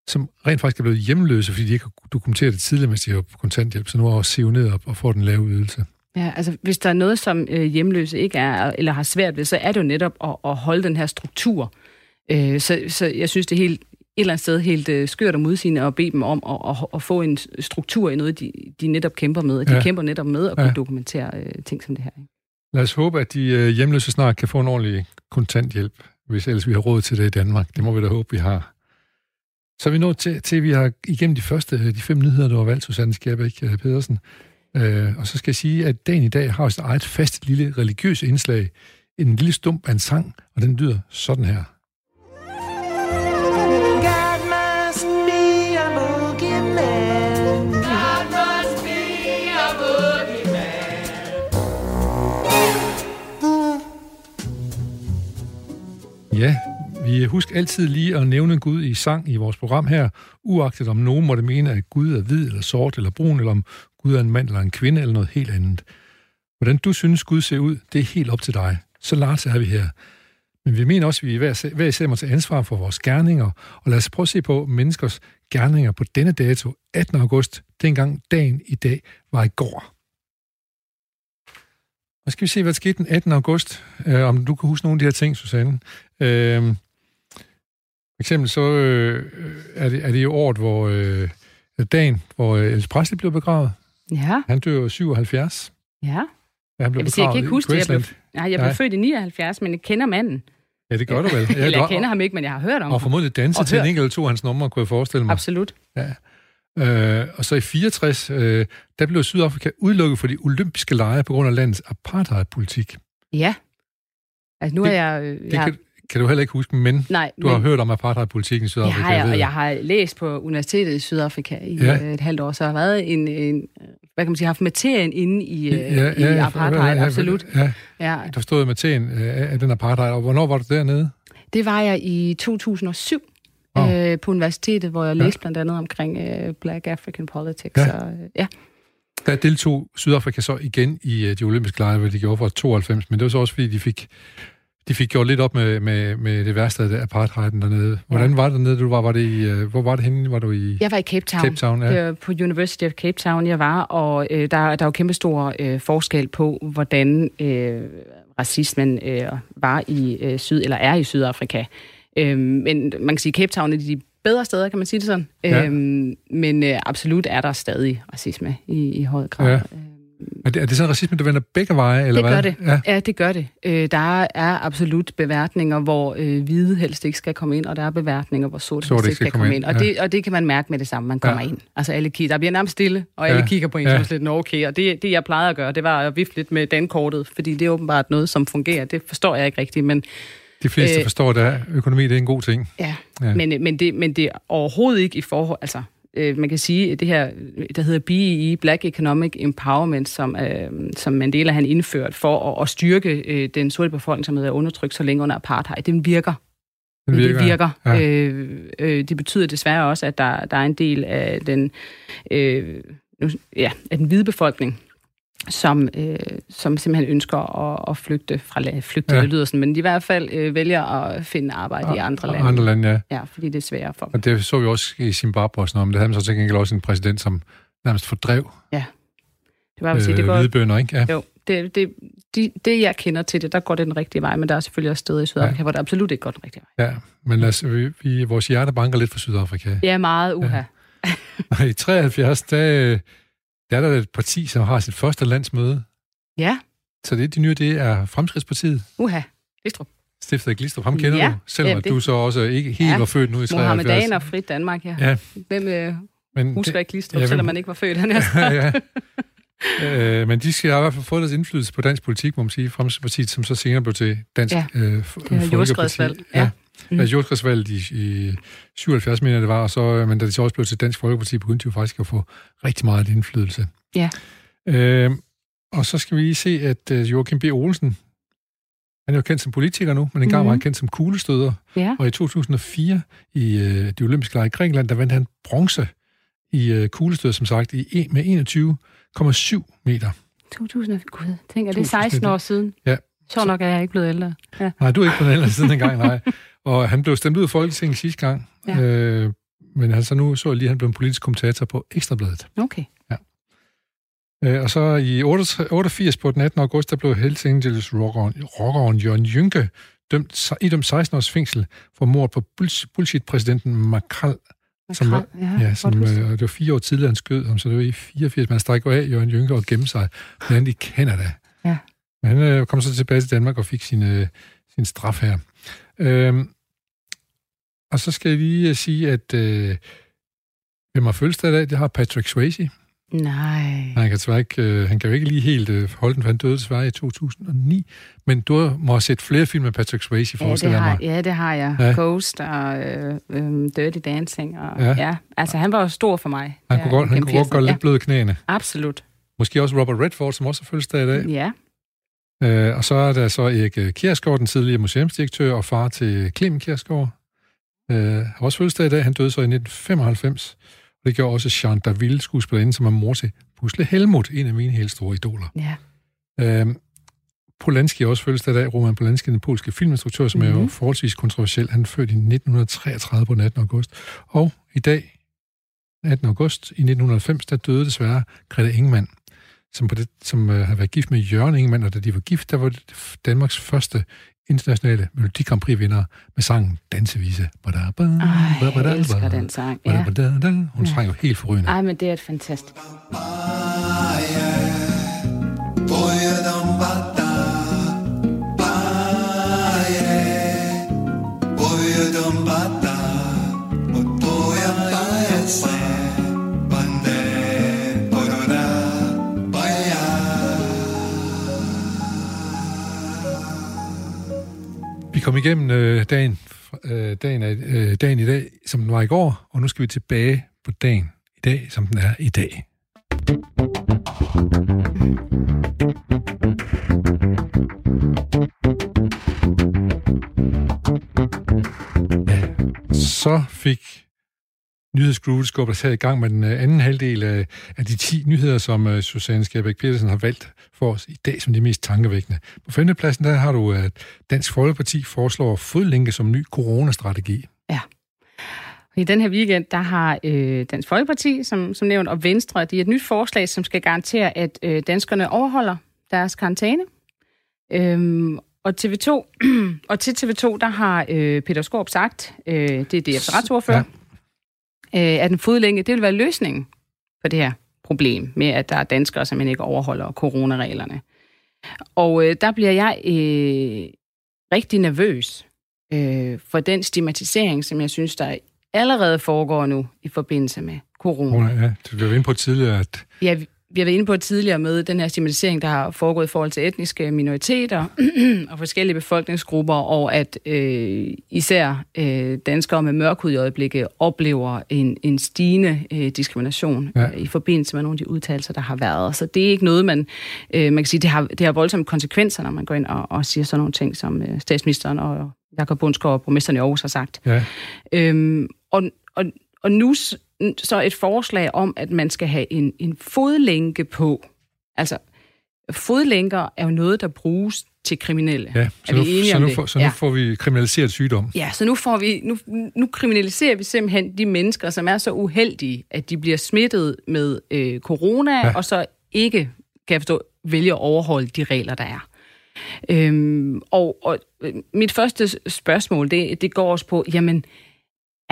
som rent faktisk er blevet hjemløse, fordi de ikke har dokumenteret det tidligere, mens de var på kontanthjælp, så nu er også sivet ned og, og får den lave ydelse. Ja, altså hvis der er noget, som øh, hjemløse ikke er, eller har svært ved, så er det jo netop at, at holde den her struktur. Øh, så, så jeg synes, det er helt eller andet sted helt øh, skørt og modsigende og bede dem om at, at, at få en struktur i noget, de, de netop kæmper med. Og de Ja. kæmper netop med at kunne Ja. dokumentere øh, ting som det her. Ikke? Lad os håbe, at de øh, hjemløse snart kan få en ordentlig kontanthjælp, hvis ellers vi har råd til det i Danmark. Det må vi da håbe, vi har. Så er vi nået til, til at vi har igennem de første øh, de fem nyheder, du har valgt, Susanne Skjerbæk øh, Pedersen. Øh, og så skal jeg sige, at dagen i dag har sit eget fast lille religiøs indslag. En lille stump af en sang, og den lyder sådan her. Ja, vi husk altid lige at nævne Gud i sang i vores program her, uagtet om nogen måtte mene, at Gud er hvid eller sort eller brun, eller om Gud er en mand eller en kvinde eller noget helt andet. Hvordan du synes, Gud ser ud, det er helt op til dig. Så Lars er vi her. Men vi mener også, at vi hver, hver især må tage ansvar for vores gerninger, og lad os prøve at se på menneskers gerninger på denne dato, 18. august, dengang dagen i dag var i går. Og skal vi se, hvad der skete den 18. august, øh, om du kan huske nogle af de her ting, Susanne. Øh, for eksempel så øh, øh er, det, er det jo året, hvor øh, dagen, hvor øh, Elvis Presley blev begravet. Ja, Han dør jo 77. ja. Ja, han blev Jeg vil sige, jeg kan ikke huske det. Jeg blev, nej, jeg blev Nej. født i 79, men jeg kender manden. Ja, det gør du vel. (laughs) Ja, Eller jeg kender ham ikke, men jeg har hørt om Og ham. formodentlig danse Og til en enkelt eller to af hans numre, kunne jeg forestille mig. Absolut. Øh, og så i 64, øh, der blev Sydafrika udelukket for de olympiske lege på grund af landets apartheidpolitik. Ja. Altså nu Det- er jeg... øh, Det jeg kan, kan du heller ikke huske, men nej, du har hørt om apartheidpolitikken i Sydafrika. har jeg, ved og jeg har læst på universitetet i Sydafrika i Ja. ja. et halvt år, så jeg har været en, en hvad kan man sige, haft materien inde i, ja, Ja, i apartheid, ja, absolut. Ja, Ja. der stod med til af den apartheid, og hvornår var du dernede? Det var jeg i 2007 Åh. øh, på universitetet, hvor jeg Ja. læste blandt andet omkring øh, Black African Politics. Ja. Og, øh, ja. Der deltog Sydafrika så igen i øh, de olympiske lege, hvad de gjorde fra 92, men det var så også, fordi de fik, de fik gjort lidt op med, med, med det værste af apartheiden dernede. Hvordan var det dernede, du var? var det i, øh, hvor var det henne? Var du i Jeg var i Cape Town. Cape Town? Ja. Det på University of Cape Town, jeg var, og øh, der, der er jo kæmpe stor øh, forskel på, hvordan øh, racismen øh, var i øh, Syd, eller er i Sydafrika. Øh, men man kan sige, Cape Town er de bedre steder, kan man sige det sådan. Ja. Øh, men øh, absolut er der stadig racisme i, i høj grad. Ja. Øh, Er det, er det sådan racisme, der vender begge veje? Eller det hvad? gør det. Ja. Ja, det gør det. Øh, der er absolut beværtninger, hvor øh, hvide helst ikke skal komme ind, og der er beværtninger, hvor sorte, Sorte helst ikke skal komme ind. Og, ja. det, og det kan man mærke med det samme, man kommer Ja. ind. Altså alle kigger, der bliver nærmest stille, og alle Ja. kigger på en Ja. ja. lidt, nå okay. Og det, det, jeg plejede at gøre, det var at vifte lidt med dankortet, fordi det er åbenbart noget, som fungerer. Det forstår jeg ikke rigtigt, men, De fleste Øh, forstår, at økonomi det er en god ting. ja. Ja. Ja. Men, men, det, men det er overhovedet ikke i forhold... Altså, øh, man kan sige, det her, der hedder BEE, Black Economic Empowerment, som, øh, som Mandela han indført for at, at styrke øh, den sorte befolkning, som er undertrykt så længe under apartheid, den virker. Den virker. Det virker. Ja. Øh, øh, det betyder desværre også, at der, der er en del af den, øh, ja, af den hvide befolkning, som, øh, som simpelthen ønsker at, at flygte fra. Flygte, Ja. ja. det lyder sådan, men de i hvert fald øh, vælger at finde arbejde i andre lande. Andre lande, ja. Ja, fordi det er sværere for dem. Og det så vi også i Zimbabwe og sådan noget, men der havde man så til gengæld også en præsident, som nærmest fordrev Det var, øh, sige, det går, hvide bønder, ikke? Ja. jo, det, det, de, det, jeg kender til det, der går det den rigtige vej, men der er selvfølgelig også steder i Sydafrika, Ja. ja. hvor det absolut ikke går den rigtige vej. ja. Men lad os, vi, vi, vores hjerte banker lidt for Sydafrika. Ja, meget uha. Ja. Ja. Og i 73, der, der er der et parti, som har sit første landsmøde. ja. Så det, de nye, det er Fremskridtspartiet, Uha. Listrup. stiftet Glistrup. Ham kender Ja. du, selvom Ja, det- du så også ikke helt Ja. var født nu i 73. Mohammedaner og frit Danmark, ja. Ja, Hvem øh, men, husker ikke Glistrup, ja, ja, hvem- selvom man ikke var født? Han er (laughs) ja. Øh, men de skal i hvert fald få deres indflydelse på dansk politik, må man sige. Fremskridtspartiet, som så senere blev til Dansk Ja. øh, Det jordskredsvalg, Ja. ja. Mm. Altså jordskredsvalget i, i 77, mener det var, og så, men da det så også blev til Dansk Folkeparti, begyndte de jo faktisk at få rigtig meget indflydelse. Ja. Øh, og så skal vi lige se, at øh, Joachim B. Olsen, han er jo kendt som politiker nu, men engang mm-hmm. var han Mhm. kendt som kuglestøder. Ja. Og i 2004 i øh, de olympiske lege i Grækenland, der vandt han bronze i øh, kuglestød, som sagt, i, med 21,7 meter. 2000, gud, tænker, det er 2000, 16 år siden. Ja. Så nok er jeg ikke blevet ældre. Ja. Nej, du er ikke den ellers siden engang, nej. (laughs) Og han blev stemt ud af Folketinget sidste gang. Ja. Øh, men altså nu så jeg lige, at han blev en politisk kommentator på Ekstrabladet. Okay. Øh, og så i 88 88 på den 18. august, der blev Hells Angels rockeren, rockeren Jørgen Jynke dømt, idømt 16 års fængsel for mord på bullsh- bullshit-præsidenten Makral. Som var, ja, ja, som, øh, det var fire år tidligere, han skød ham, så det var i 84. Man strækker af, Jørgen Jynke, og gemme sig blandt andet i Canada. Ja. Men han øh, kom så tilbage til Danmark og fik sin, øh, sin straf her. Øhm, og så skal jeg lige øh, sige, at øh, hvem har fødselsdag i dag, det har Patrick Swayze. Nej. Han kan, ikke, øh, han kan jo ikke lige helt øh, holde den, for han døde desværre i 2009. Men du må have set flere film med Patrick Swayze, Ja det, har, mig. ja, det har jeg. Ja. Ja. Ghost og øh, øh, Dirty Dancing. Og, Ja. ja. ja. Altså, han var jo stor for mig. Han der kunne godt, han kunne godt 80'erne. gøre lidt bløde knæene. Ja, absolut. Måske også Robert Redford, som også har fødselsdag i dag. Ja. Øh, og så er der så Erik øh, Kjærsgaard, den tidligere museumsdirektør og far til Clem Kjærsgaard. Øh, har også fødselsdag i dag. Han døde så i 1995. Og det gjorde også Jean Daville, skuespillerinde, som er mor til Pusle Helmut, en af mine helt store idoler. Ja. Øh, Polanski også fødselsdag i dag. Roman Polanski, den polske filminstruktør, som mm-hmm. er jo Mhm. forholdsvis kontroversiel. Han født i 1933 på den 18. august. Og i dag, 18. august i 1990, der døde desværre Grete Ingemann, som, på det, som øh, har været gift med Jørgen Ingemann, og da de var gift, der var det Danmarks første internationale Melodi Grand Prix-vinder med sangen Dansevise. Bada, bada, Ej, bada, jeg elsker bada, den sang. bada, Ja. bada, bada. Hun Ja. sang jo helt forrygende. Ej, men det er et fantastisk. Vi kom igennem øh, dagen, øh, dagen, øh, dagen i dag, som den var i går, og nu skal vi tilbage på dagen i dag, som den er i dag. Ja, så fik nyhedsgroovet skubbet os her i gang med den øh, anden halvdel af, af de 10 nyheder, som øh, Susanne Skærbæk Petersen har valgt for os i dag som de mest tankevækkende. På femtepladsen der har du, at Dansk Folkeparti foreslår fodlænke som ny coronastrategi. I den her weekend, der har øh, Dansk Folkeparti, som, som nævnt, og Venstre, de er et nyt forslag, som skal garantere, at øh, danskerne overholder deres karantæne. Øhm, og, TV2, (clears throat) og til TV2, der har øh, Peter Skorp sagt, øh, det er DF's retsordfører, ja. Øh, at en fodlænge, det vil være løsningen på det her problem med, at der er danskere, som ikke overholder coronareglerne. Og øh, der bliver jeg øh, rigtig nervøs øh, for den stigmatisering, som jeg synes, der allerede foregår nu i forbindelse med corona. Corona, ja, du var inde på tidligere, at Ja, vi vi har været inde på tidligere med den her stigmatisering, der har foregået i forhold til etniske minoriteter (clears throat) og forskellige befolkningsgrupper, og at øh, især øh, danskere med mørk hud i øjeblikket oplever en, en stigende øh, diskrimination Ja. ja. i forbindelse med nogle af de udtalelser, der har været. Så det er ikke noget, man, øh, man kan sige, det har, det har voldsomme konsekvenser, når man går ind og, og siger sådan nogle ting, som øh, statsministeren og Jakob Bundsgaard og borgmesteren i Aarhus har sagt. ja, Øhm, og, og, og nu så et forslag om, at man skal have en, en fodlænke på. Altså, fodlænker er jo noget, der bruges til kriminelle. ja. Så, er nu, vi enige så, nu, får, så nu ja. får vi kriminaliseret sygdom. Ja, så nu, får vi, nu, nu kriminaliserer vi simpelthen de mennesker, som er så uheldige, at de bliver smittet med øh, corona, Ja. og så ikke, kan jeg forstå, vælge at overholde de regler, der er. Øhm, og, og øh, mit første spørgsmål, det, det går også på, jamen,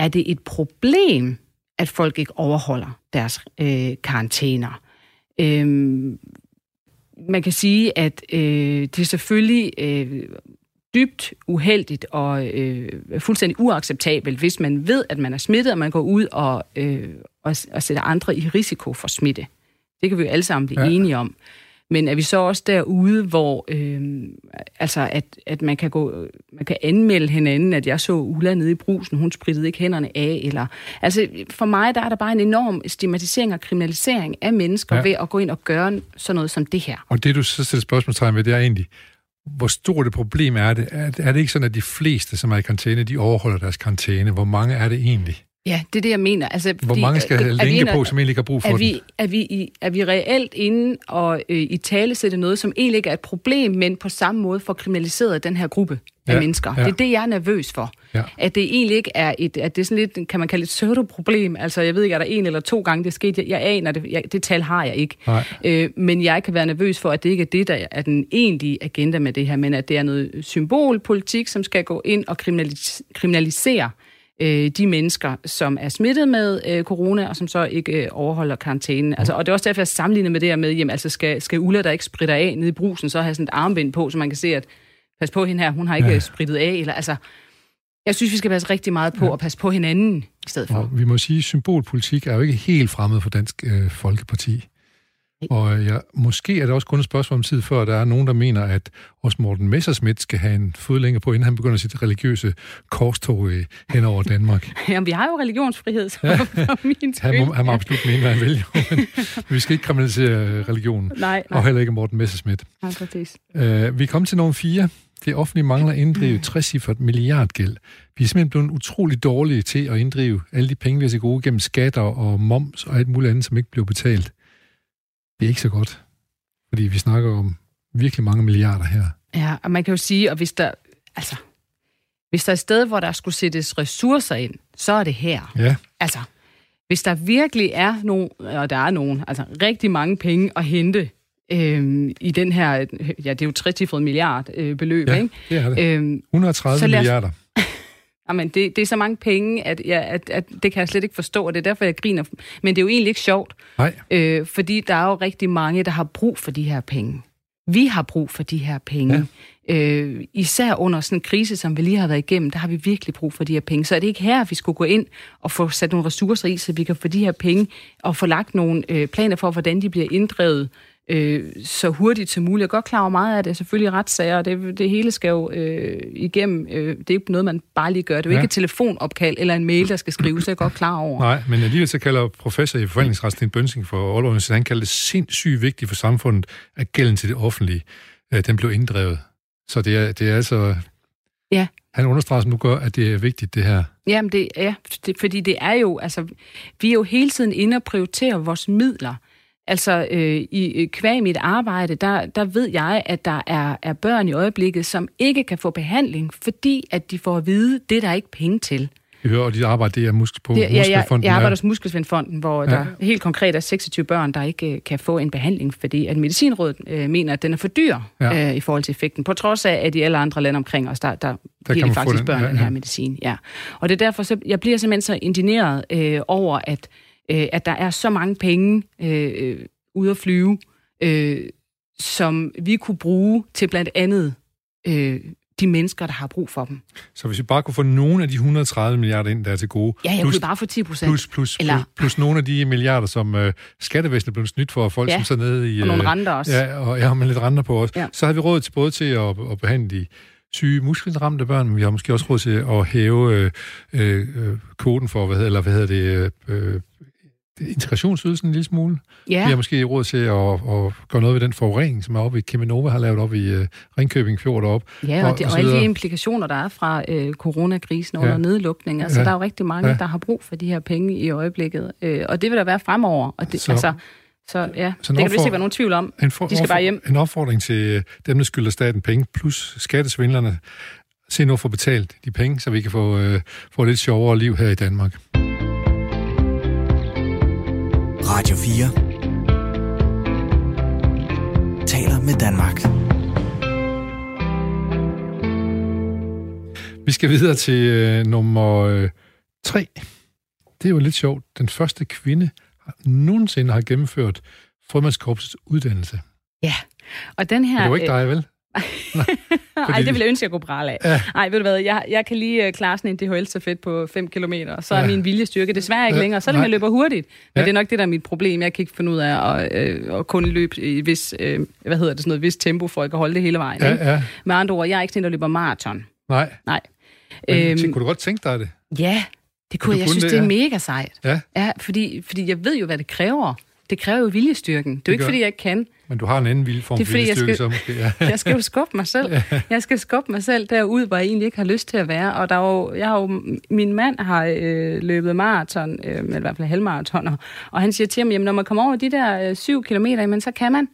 er det et problem, at folk ikke overholder deres øh, karantæner? Øhm, man kan sige, at øh, det er selvfølgelig øh, dybt uheldigt og øh, fuldstændig uacceptabelt, hvis man ved, at man er smittet, og man går ud og, øh, og, og sætter andre i risiko for smitte. Det kan vi jo alle sammen blive ja. enige om. Men er vi så også derude, hvor øh, altså at, at man kan gå, man kan anmelde hinanden, at jeg så Ulla nede i brusen, hun sprittede ikke hænderne af, eller altså for mig der er der bare en enorm stigmatisering og kriminalisering af mennesker Ja. ved at gå ind og gøre sådan noget som det her. Og det, du så stiller spørgsmålstegn ved, det er egentlig, hvor stort et problem er det? Er, er det ikke sådan, at de fleste, som er i karantæne, de overholder deres karantæne? Hvor mange er det egentlig? Ja, det er det, jeg mener. Altså, Hvor fordi, mange skal er vi længe inde- på, som egentlig ikke har brug for er den? vi, er, vi i, er vi reelt inde og øh, i tale sætte noget, som egentlig ikke er et problem, men på samme måde får kriminaliseret den her gruppe af Ja, mennesker. ja. Det er det, jeg er nervøs for. Ja. At det egentlig ikke er et, at det er sådan lidt, kan man kalde et pseudo-problem. Altså, jeg ved ikke, er der en eller to gange, det skete. Jeg, jeg aner det. Jeg, det tal har jeg ikke. Nej. Øh, men jeg kan være nervøs for, at det ikke er det, der er den egentlige agenda med det her, men at det er noget symbolpolitik, som skal gå ind og kriminalis- kriminalisere øh, de mennesker, som er smittet med øh, corona, og som så ikke øh, overholder karantænen. Altså, og det er også derfor, jeg sammenligner med det her med, jamen, altså, skal, skal Ulla, der ikke spritter af nede i brusen, så have sådan et armbind på, så man kan se, at pas på hende her, hun har ikke Ja. sprittet af. Eller, altså, jeg synes, vi skal passe rigtig meget på ja. at passe på hinanden i stedet for. Og vi må sige, at symbolpolitik er jo ikke helt fremmed for Dansk øh, Folkeparti. Og ja, måske er det også kun et spørgsmål om tid, før der er nogen, der mener, at også Morten Messerschmidt skal have en fodlænge på, inden han begynder sit religiøse korstog øh, hen over Danmark. (laughs) Jamen, vi har jo religionsfrihed, så ja. (laughs) for min skyld. Han må, han må absolut mene, hvad han vil, men vi skal ikke kriminalisere øh, religionen. Nej, Og nej, heller ikke Morten Messerschmidt. nej, præcis. Uh, vi kom til nummer 4. Det offentlige mangler at inddrive 60 milliardgæld. Vi er simpelthen blevet utrolig dårlige til at inddrive alle de penge, vi har til gode gennem skatter og moms og alt muligt andet, som ikke bliver betalt. Det er ikke så godt, fordi vi snakker om virkelig mange milliarder her. Ja, og man kan jo sige, at hvis der, altså, hvis der er et sted, hvor der skulle sættes ressourcer ind, så er det her. Ja, Altså, hvis der virkelig er nogen, og der er nogen, altså rigtig mange penge at hente øhm, i den her, ja, det er jo 60 milliard øh, beløb, ja ikke? det er det. Øhm, 130 så os- milliarder. Jamen, det, det er så mange penge, at, ja, at, at det kan jeg slet ikke forstå, og det er derfor, jeg griner. Men det er jo egentlig ikke sjovt, Nej, øh, fordi der er jo rigtig mange, der har brug for de her penge. Vi har brug for de her penge. Ja. Øh, især under sådan en krise, som vi lige har været igennem, der har vi virkelig brug for de her penge. Så er det ikke her, vi skulle gå ind og få sat nogle ressourcer i, så vi kan få de her penge og få lagt nogle øh, planer for, hvordan de bliver inddrevet øh, så hurtigt som muligt. Jeg er godt klar over meget af det, er selvfølgelig retssager, og det, det hele skal jo øh, igennem. Øh, det er ikke noget, man bare lige gør. Det er jo Ja. ikke et telefonopkald eller en mail, der skal skrives, er jeg godt klar over. nej, men alligevel så kalder professor i forvaltningsret, Sten Bønsing for Aalborg Universitet, han kalder det sindssygt vigtigt for samfundet, at gælden til det offentlige, øh, den blev inddrevet. Så det er, det er altså... Ja. Han understreger, som nu gør, at det er vigtigt, det her. Jamen, det, ja, det, fordi det er jo, altså, vi er jo hele tiden inde og prioritere vores midler. Altså, øh, i øh, kvæg mit arbejde, der, der ved jeg, at der er, er børn i øjeblikket, som ikke kan få behandling, fordi at de får at vide, det er der ikke penge til. Vi hører, og dit arbejde, det er musk på Det, jeg, jeg, jeg ja. arbejder hos Muskelsvindfonden, hvor Ja. ja. der helt konkret er 26 børn, der ikke øh, kan få en behandling, fordi at Medicinrådet øh, mener, at den er for dyr Ja. ja. øh, i forhold til effekten. På trods af, at i alle andre lande omkring os, der, der, der giver de faktisk den, børn ja, den her ja. medicin. Ja. Og det er derfor, så jeg bliver simpelthen så indineret øh, over, at, øh, at der er så mange penge øh, øh, ude at flyve, øh, som vi kunne bruge til blandt andet øh, de mennesker, der har brug for dem. Så hvis vi bare kunne få nogle af de 130 milliarder ind, der er til gode, Ja, jeg plus, kunne bare få 10 procent. plus, plus, Eller- plus, plus nogle af de milliarder, som øh, skattevæsenet blev snydt for, og folk Ja, som sidder nede i... Og nogle øh, renter også. Ja, og har med lidt renter på os. Ja. Ja. Så har vi råd til både til at, at behandle de syge muskelramte børn, men vi har måske også råd til at hæve øh, øh, øh, kvoten for, hvad hedder, eller hvad hedder det, øh, øh, integrationsydelsen en lille smule. ja. Vi har måske råd til at, at gøre noget ved den forurening, som er oppe i Cheminova har lavet op i øh, Ringkøbing Fjord op. Ja, og- og, det, og og, så alle de implikationer, der er fra øh, coronakrisen under Ja. ja. nedlukning. Altså, Ja. der er jo rigtig mange, Ja. der har brug for de her penge i øjeblikket. Øh, og det vil der være fremover. Og det, Så- så, altså, så ja, Så det kan vist ikke være nogen tvivl om. En, for, De skal bare hjem. en opfordring til øh, dem, der skylder staten penge, plus skattesvindlerne. Se nu at få betalt de penge, så vi kan få, øh, få lidt sjovere liv her i Danmark. Radio 4 taler med Danmark. Vi skal videre til øh, nummer øh, tre. Det er jo lidt sjovt. Den første kvinde har, nogensinde har gennemført frømandskorpsets uddannelse. Ja, og den her... Men det var ikke dig, vel? Nej, det ville jeg ønske, jeg kunne prale af. Ja. Ved du hvad, jeg, jeg kan lige uh, klare sådan en DHL-stafet på 5 km, så er Ja. min viljestyrke desværre ikke Ja, længere. Så er det, nej. jeg løber hurtigt. Men Ja. det er nok det, der er mit problem. Jeg kan ikke finde ud af at, øh, at kun løbe i vis, øh, hvad hedder det, sådan noget, vis tempo, for at jeg kan holde det hele vejen. ikke? Ja, ja. Med andre ord, jeg er ikke sådan der løber maraton. Nej. Nej. Men, Øhm, kunne du godt tænke dig det? Ja, det kunne jeg. Jeg synes, det, det, er ja. mega sejt. Ja. Ja, fordi, fordi jeg ved jo, hvad det kræver. Det kræver jo viljestyrken. Det er jo ikke, gør- fordi jeg ikke kan. Men du har en anden vild form for viljestyrke, skal- så måske. Ja. (laughs) Jeg skal jo skubbe mig selv. Jeg skal skubbe mig selv derud, hvor jeg egentlig ikke har lyst til at være. Og der er jo, jeg har jo, min mand har øh, løbet maraton, øh, eller i hvert fald halvmaratoner, og han siger til mig, jamen når man kommer over de der øh, syv kilometer, jamen så kan man.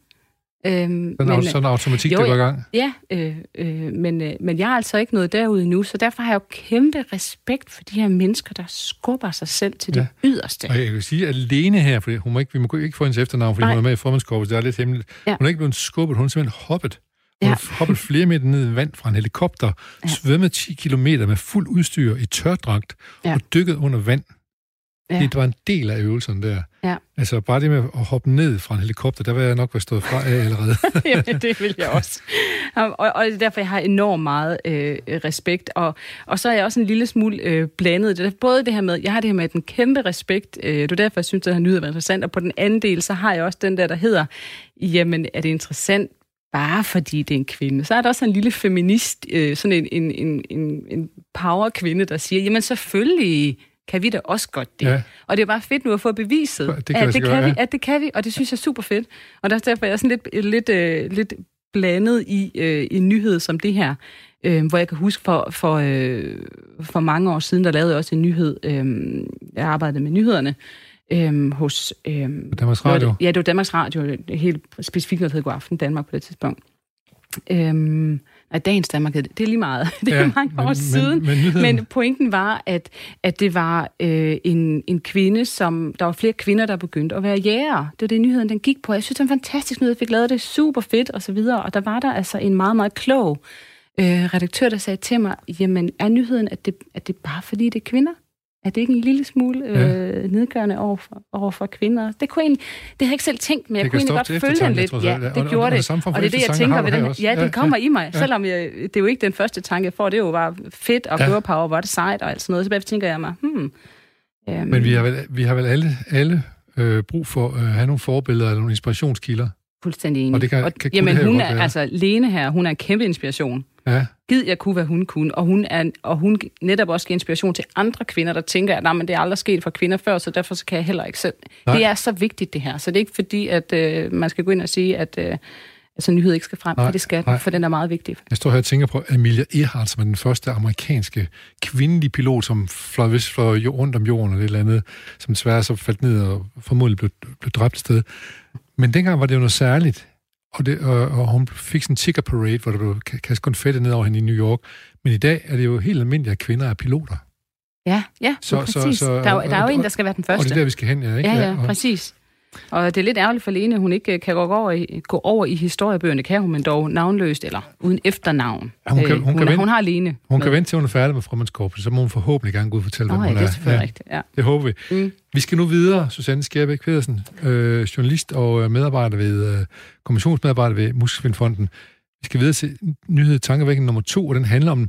Øhm, Sådan, men, sådan en automatik, jo, det går i gang. Ja, øh, øh, men, øh, men jeg er altså ikke nået derud endnu, så derfor har jeg jo kæmpe respekt for de her mennesker, der skubber sig selv til det Ja. yderste. Og jeg kan sige, at alene her, for hun må ikke, vi må ikke få hendes efternavn, fordi Nej. hun er med i formandskorpset, det er lidt hemmeligt. Ja. Hun er ikke blevet skubbet, hun er simpelthen hoppet. Hun Ja. hoppet flere meter ned i vand fra en helikopter, Ja. svømmet 10 kilometer med fuld udstyr i tørdragt Ja. og dykket under vand. Ja. Det var en del af øvelsen der. Ja. Altså bare det med at hoppe ned fra en helikopter, der var jeg nok være stået fra af allerede. (laughs) (laughs) Jamen, det vil jeg også. Og, og det er derfor, jeg har enormt meget øh, respekt. Og, og så er jeg også en lille smule øh, blandet. Det er både det her med, jeg har det her med den kæmpe respekt. Øh, det er derfor, jeg synes, at den her nyhed var interessant. Og på den anden del, så har jeg også den der, der hedder, jamen, er det interessant bare fordi det er en kvinde? Så er der også en lille feminist, øh, sådan en, en, en, en, en power-kvinde, der siger, jamen selvfølgelig kan vi da også godt det. Ja. Og det er bare fedt nu at få beviset, Det kan at, det gøre, kan vi, ja. at det kan vi, og det synes jeg er super fedt. Og der er derfor, jeg er sådan lidt, lidt, øh, lidt blandet i øh, en nyhed som det her, øh, hvor jeg kan huske for, for, øh, for mange år siden, der lavede jeg også en nyhed. Øh, jeg arbejdede med nyhederne øh, hos... Øh, Danmarks Radio. Ja, det var Danmarks Radio, helt specifikt der hed God Aften Danmark på det tidspunkt. Øhm, nej, dagens Danmark, hed det det er lige meget. (laughs) Det er Ja, mange år men- siden. men- men men pointen var, at, at det var øh, en, en kvinde, som... Der var flere kvinder, der begyndte at være jæger. Det var det, nyheden den gik på. Jeg synes, det var fantastisk nyhed. Jeg fik lavet det super fedt og så videre. Og der var der altså en meget, meget klog øh, redaktør, der sagde til mig, jamen er nyheden, at det, at det er bare fordi, det er kvinder? Er det ikke en lille smule øh, nedgørende over for, over for kvinder? Det, kunne egentlig, det havde jeg ikke selv tænkt, men jeg Det kunne kan egentlig godt følge den lidt. Ja, Og- det og- gjorde og det. form for Og det er det, jeg har tænker ved den. Ja, Ja, den kommer ja. i mig. Ja. Selvom jeg, det er jo ikke den første tanke, jeg får. Det er jo bare fedt og Ja. girl power, hvor det sejt og alt sådan noget. Så bagefter tænker jeg mig, hmm... Øhm, Men vi har vel, vi har vel alle, alle øh, brug for at have nogle forbilleder eller nogle inspirationskilder. fuldstændig enig. Og det kan- kan- kunne jamen, det hun er, altså, Lene her, hun er en kæmpe inspiration. Ja, Gid jeg kunne, hvad hun kunne. Og hun, er, og hun netop også giver inspiration til andre kvinder, der tænker, at "Nej, men det er aldrig sket for kvinder før, så derfor så kan jeg heller ikke selv. Nej. Det er så vigtigt, det her. Så det er ikke fordi, at øh, man skal gå ind og sige, at øh, altså, nyhed ikke skal frem, Nej, for det skal nej. for den er meget vigtig. jeg står her og tænker på Amelia Earhart, som er den første amerikanske kvindelige pilot, som fløj, vist fløj rundt om jorden eller et eller andet, som desværre så faldt ned og formodentlig blev, blev dræbt et sted. Men dengang var det jo noget særligt, og, det, og, og hun fik sådan en ticker parade, hvor der blev ka- kastet konfetti ned over hende i New York. Men i dag er det jo helt almindeligt, at kvinder er piloter. Ja, ja, Så- præcis. så- Så, der, er jo- der er jo og- en, der skal være den Og det første. er der, vi skal hen, ja, ikke? Ja, ja, præcis. Og det er lidt ærgerligt for Lene, hun ikke øh, kan gå over, i, gå over i historiebøgerne, kan hun, men dog navnløst, eller uden efternavn. Ja, hun kan- Øh, hun kan hun, vente- hun har Lene. Hun kan med. vente til, hun er færdig med formandskorpset, så må hun forhåbentlig gerne gå ud og fortælle, Nå, hvem ja, hun det er. selvfølgelig rigtigt, ja. Det håber vi. Mm. Vi skal nu videre, Susanne Skærbæk Pedersen, øh, journalist og øh, medarbejder ved, øh, kommissionsmedarbejder ved Muskelsvindfonden. Vi skal videre til nyhed tankevækkende nummer to, og den handler om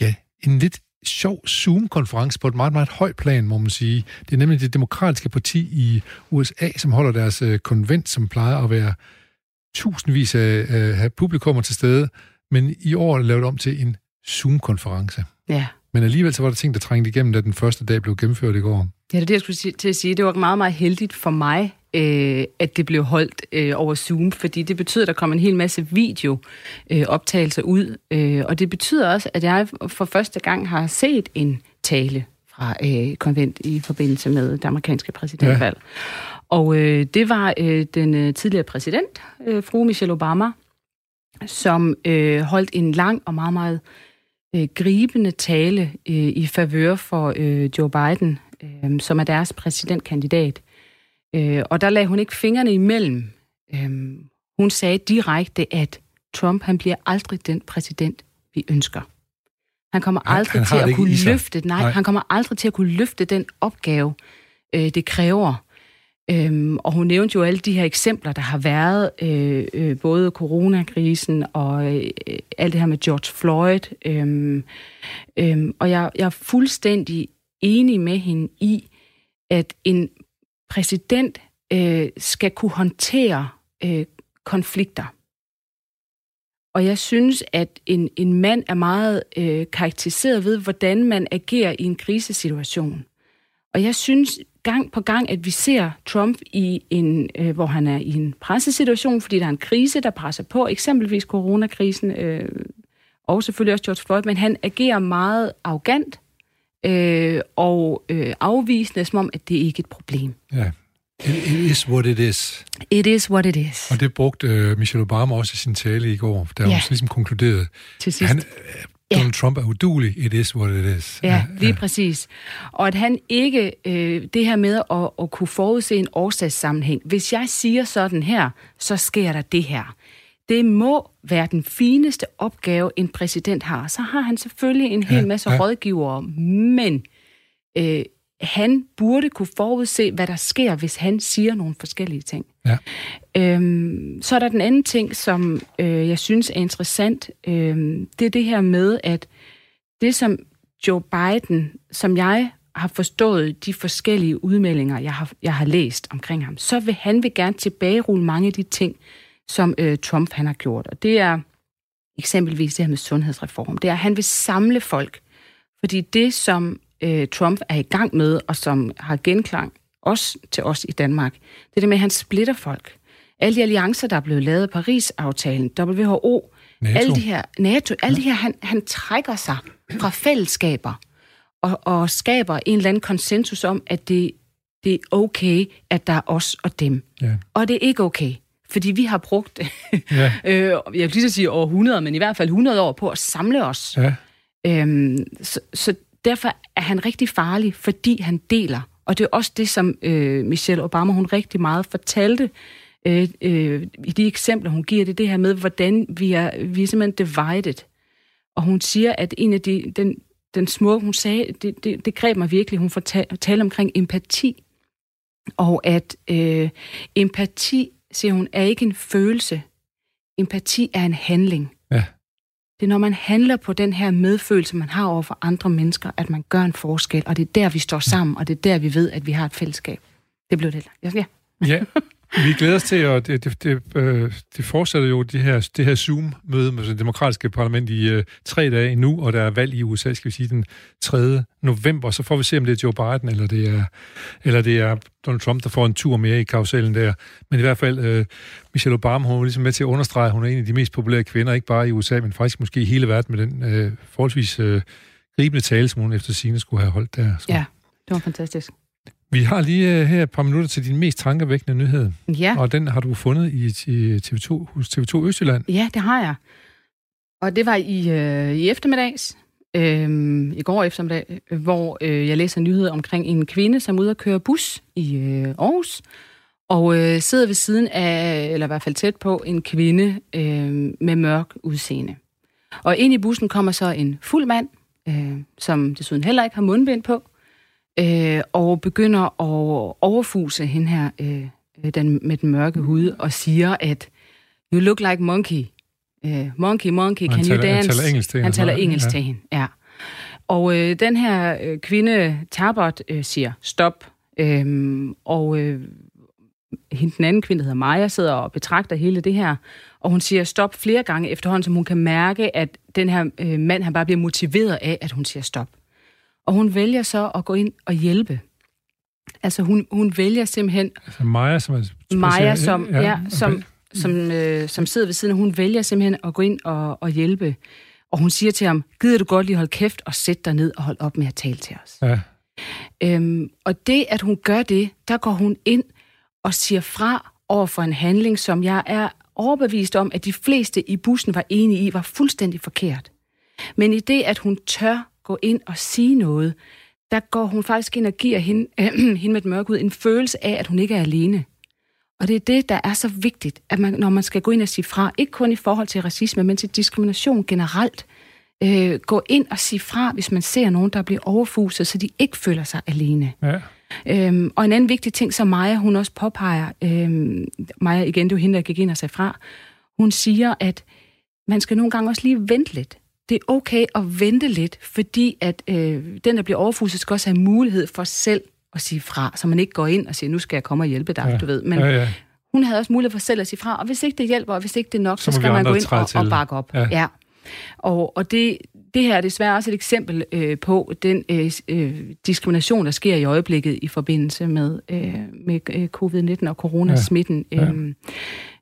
ja, en lidt sjov Zoom-konference på et meget, meget højt plan, må man sige. Det er nemlig det demokratiske parti i USA, som holder deres øh, konvent, som plejer at være tusindvis af øh, publikummer til stede, men i år er det lavet om til en Zoom-konference. Ja. Men alligevel så var der ting, der trængte igennem, da den første dag blev gennemført i går. Ja, det er det, jeg skulle til at sige. Det var meget, meget heldigt for mig, øh, at det blev holdt øh, over Zoom, fordi det betyder, at der kommer en hel masse videooptagelser øh, ud, øh, og det betyder også, at jeg for første gang har set en tale fra øh, konvent i forbindelse med det amerikanske præsidentvalg. Ja. Og øh, det var øh, den øh, tidligere præsident, øh, fru Michelle Obama, som øh, holdt en lang og meget, meget øh, gribende tale øh, i favør for øh, Joe Biden, øh, som er deres præsidentkandidat. Øh, og der lagde hun ikke fingrene imellem. Øh, hun sagde direkte, at Trump han bliver aldrig den præsident, vi ønsker. Han kommer Han- aldrig han til at kunne løfte, nej, Nej. nej, han kommer aldrig til at kunne løfte den opgave, øh, det kræver. Øhm, og hun nævnte jo alle de her eksempler, der har været, øh, øh, både coronakrisen og øh, alt det her med George Floyd. Øhm, øhm, og jeg, jeg er fuldstændig enig med hende i, at en præsident øh, skal kunne håndtere øh, konflikter. Og jeg synes, at en, en mand er meget øh, karakteriseret ved, hvordan man agerer i en krisesituation. Og jeg synes, gang på gang, at vi ser Trump i en, øh, hvor han er i en pressesituation, fordi der er en krise, der presser på, eksempelvis coronakrisen, øh, og selvfølgelig også George Floyd, men han agerer meget arrogant øh, og øh, afvisende, som om, at det ikke er et problem. Ja. It, is what it is. It is what it is. Og det brugte øh, Michelle Obama også i sin tale i går, der Ja. hun ligesom konkluderede, Til sidst. han, øh, Donald Trump er udulig, it is what it is. Ja, lige ja. præcis. Og at han ikke, øh, det her med at, at kunne forudse en årsagssammenhæng. Hvis jeg siger sådan her, så sker der det her. Det må være den fineste opgave, en præsident har. Så har han selvfølgelig en hel Ja, masse ja. rådgivere, men øh, han burde kunne forudse, hvad der sker, hvis han siger nogle forskellige ting. Ja. Øhm, så er der den anden ting, som øh, jeg synes er interessant. Øhm, det er det her med, at det som Joe Biden, som jeg har forstået de forskellige udmeldinger, jeg har, jeg har læst omkring ham, så vil han vil gerne tilbagerulle mange af de ting, som øh, Trump han har gjort. Og det er eksempelvis det her med sundhedsreform. Det er, at han vil samle folk. Fordi det, som øh, Trump er i gang med, og som har genklang også til os i Danmark, det er det med, at han splitter folk. Alle de alliancer, der er blevet lavet, Paris-aftalen, WHO, NATO. alle de her, NATO, alle de her, han, han trækker sig fra fællesskaber og, og skaber en eller anden konsensus om, at det, det er okay, at der er os og dem. Ja. Og det er ikke okay, fordi vi har brugt, Ja. (laughs) øh, jeg vil lige så sige århundreder, men i hvert fald 100 år på at samle os. Ja. Øhm, så, så derfor er han rigtig farlig, fordi han deler. Og det er også det, som øh, Michelle Obama hun rigtig meget fortalte øh, øh, i de eksempler, hun giver det, det her med, hvordan vi er, vi er simpelthen divided. Og hun siger, at en af de, den, den smukke, hun sagde, det, det, det greb mig virkelig, hun fortalte omkring empati. Og at øh, empati, siger hun, er ikke en følelse. Empati er en handling. Ja. Det er, når man handler på den her medfølelse, man har over for andre mennesker, at man gør en forskel, og det er der, vi står sammen, og det er der, vi ved, at vi har et fællesskab. Det blev det. Ja, ja. (laughs) Vi glæder os til, og det, det, det, øh, det fortsætter jo det her, det her Zoom-møde med det demokratiske parlament i øh, tre dage nu, og der er valg i USA, skal vi sige, den 3. november. Så får vi se, om det er Joe Biden, eller det er, eller det er Donald Trump, der får en tur mere i karusellen der. Men i hvert fald, øh, Michelle Obama, hun er ligesom med til at understrege, at hun er en af de mest populære kvinder, ikke bare i USA, men faktisk måske i hele verden, med den øh, forholdsvis øh, gribende tale, som hun efter sine skulle have holdt der. Så. ja, det var fantastisk. Vi har lige øh, her et par minutter til din mest tankevækkende nyhed. Ja. Og den har du fundet i, i TV2, hos TV2 Østjylland. Ja, det har jeg. Og det var i, øh, i eftermiddags, øh, i går eftermiddag, hvor øh, jeg læser nyheder omkring en kvinde, som er ude at køre bus i øh, Aarhus, og øh, sidder ved siden af, eller i hvert fald tæt på, en kvinde øh, med mørk udseende. Og ind i bussen kommer så en fuld mand, øh, som desuden heller ikke har mundbind på, øh, og begynder at overfuse hende her, øh, den med den mørke hud, og siger, at you look like monkey. Uh, monkey, monkey, can you taler- han dance? taler engelsk til hende, Han taler engelsk Ja. til hende, ja. Og øh, den her øh, kvinde, Tarbot, øh, siger stop. Øhm, og øh, hende, den anden kvinde, der hedder Maja, sidder og betragter hele det her. Og hun siger stop flere gange efterhånden, som hun kan mærke, at den her øh, mand, han bare bliver motiveret af, at hun siger stop. Og hun vælger så at gå ind og hjælpe. Altså hun, hun vælger simpelthen Altså Maja, som er... Maja, som, ja, ja, som, okay. som, øh, som sidder ved siden af, hun vælger simpelthen at gå ind og, og hjælpe. Og hun siger til ham, gider du godt lige holde kæft og sætte dig ned og holde op med at tale til os. Ja, Øhm, og det, at hun gør det, der går hun ind og siger fra over for en handling, som jeg er overbevist om, at de fleste i bussen var enige i, var fuldstændig forkert. Men i det, at hun tør gå ind og sige noget, der går hun faktisk ind og giver hende, øh, (clears throat) hende med et mørk ud en følelse af, at hun ikke er alene. Og det er det, der er så vigtigt, at man, når man skal gå ind og sige fra, ikke kun i forhold til racisme, men til diskrimination generelt, øh, gå ind og sige fra, hvis man ser nogen, der bliver overfuset, så de ikke føler sig alene. ja. Øhm, og en anden vigtig ting, som Maja, hun også påpeger, øhm, Maja igen, det er jo hende, der gik ind og sagde fra, hun siger, at man skal nogle gange også lige vente lidt. Det er okay at vente lidt, fordi at øh, den, der bliver overfuset, skal også have mulighed for selv at sige fra, så man ikke går ind og siger, nu skal jeg komme og hjælpe dig, ja. du ved. Men ja, ja. hun havde også mulighed for selv at sige fra, og hvis ikke det hjælper, og hvis ikke det er nok, så, Så skal man gå ind og, til. og bakke op. Ja. Ja. Og, og det, det her er desværre også et eksempel øh, på den øh, øh, diskrimination, der sker i øjeblikket i forbindelse med, øh, med øh, covid-19 og coronasmitten. Ja. Ja. Øhm,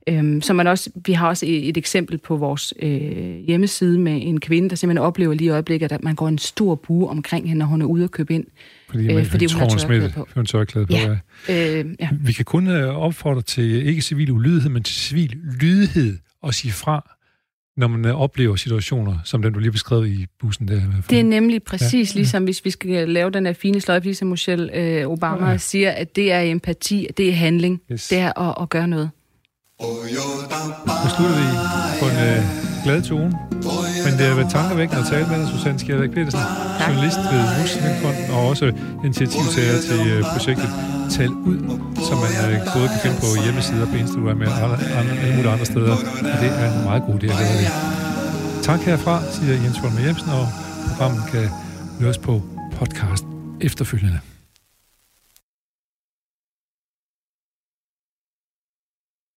øhm, så man også, vi har også et, eksempel på vores øh, hjemmeside med en kvinde, der simpelthen oplever lige i øjeblikket, at man går en stor bue omkring hende, når hun er ude at købe ind. Fordi, øh, fordi hun, hun har tørklæde på. Hun tørklæde på, ja. ja. Øh, ja. Vi kan kun øh, opfordre til ikke civil ulydighed, men til civil lydighed og sige fra, når man øh, oplever situationer, som den, du lige beskrev i bussen der. Det er nemlig præcis ja, ligesom, ja. hvis vi skal lave den her fine sløjfe, ligesom Michelle øh, Obama ja. siger, at det er empati, det er handling, yes. det er at, at gøre noget. Nu slutter vi på en øh, glad tone. Men det har været tankevækkende at tale med dig, Susanne Skjervæk Petersen, tak. journalist ved Musikfonden og også initiativtager til øh, projektet Tal Ud, som man øh, både kan finde på hjemmesider på Instagram og alle mulige andre steder. Og det er en meget god idé at gøre det. Tak herfra, siger Jens Volmer Jensen, og programmet kan høres på podcast efterfølgende.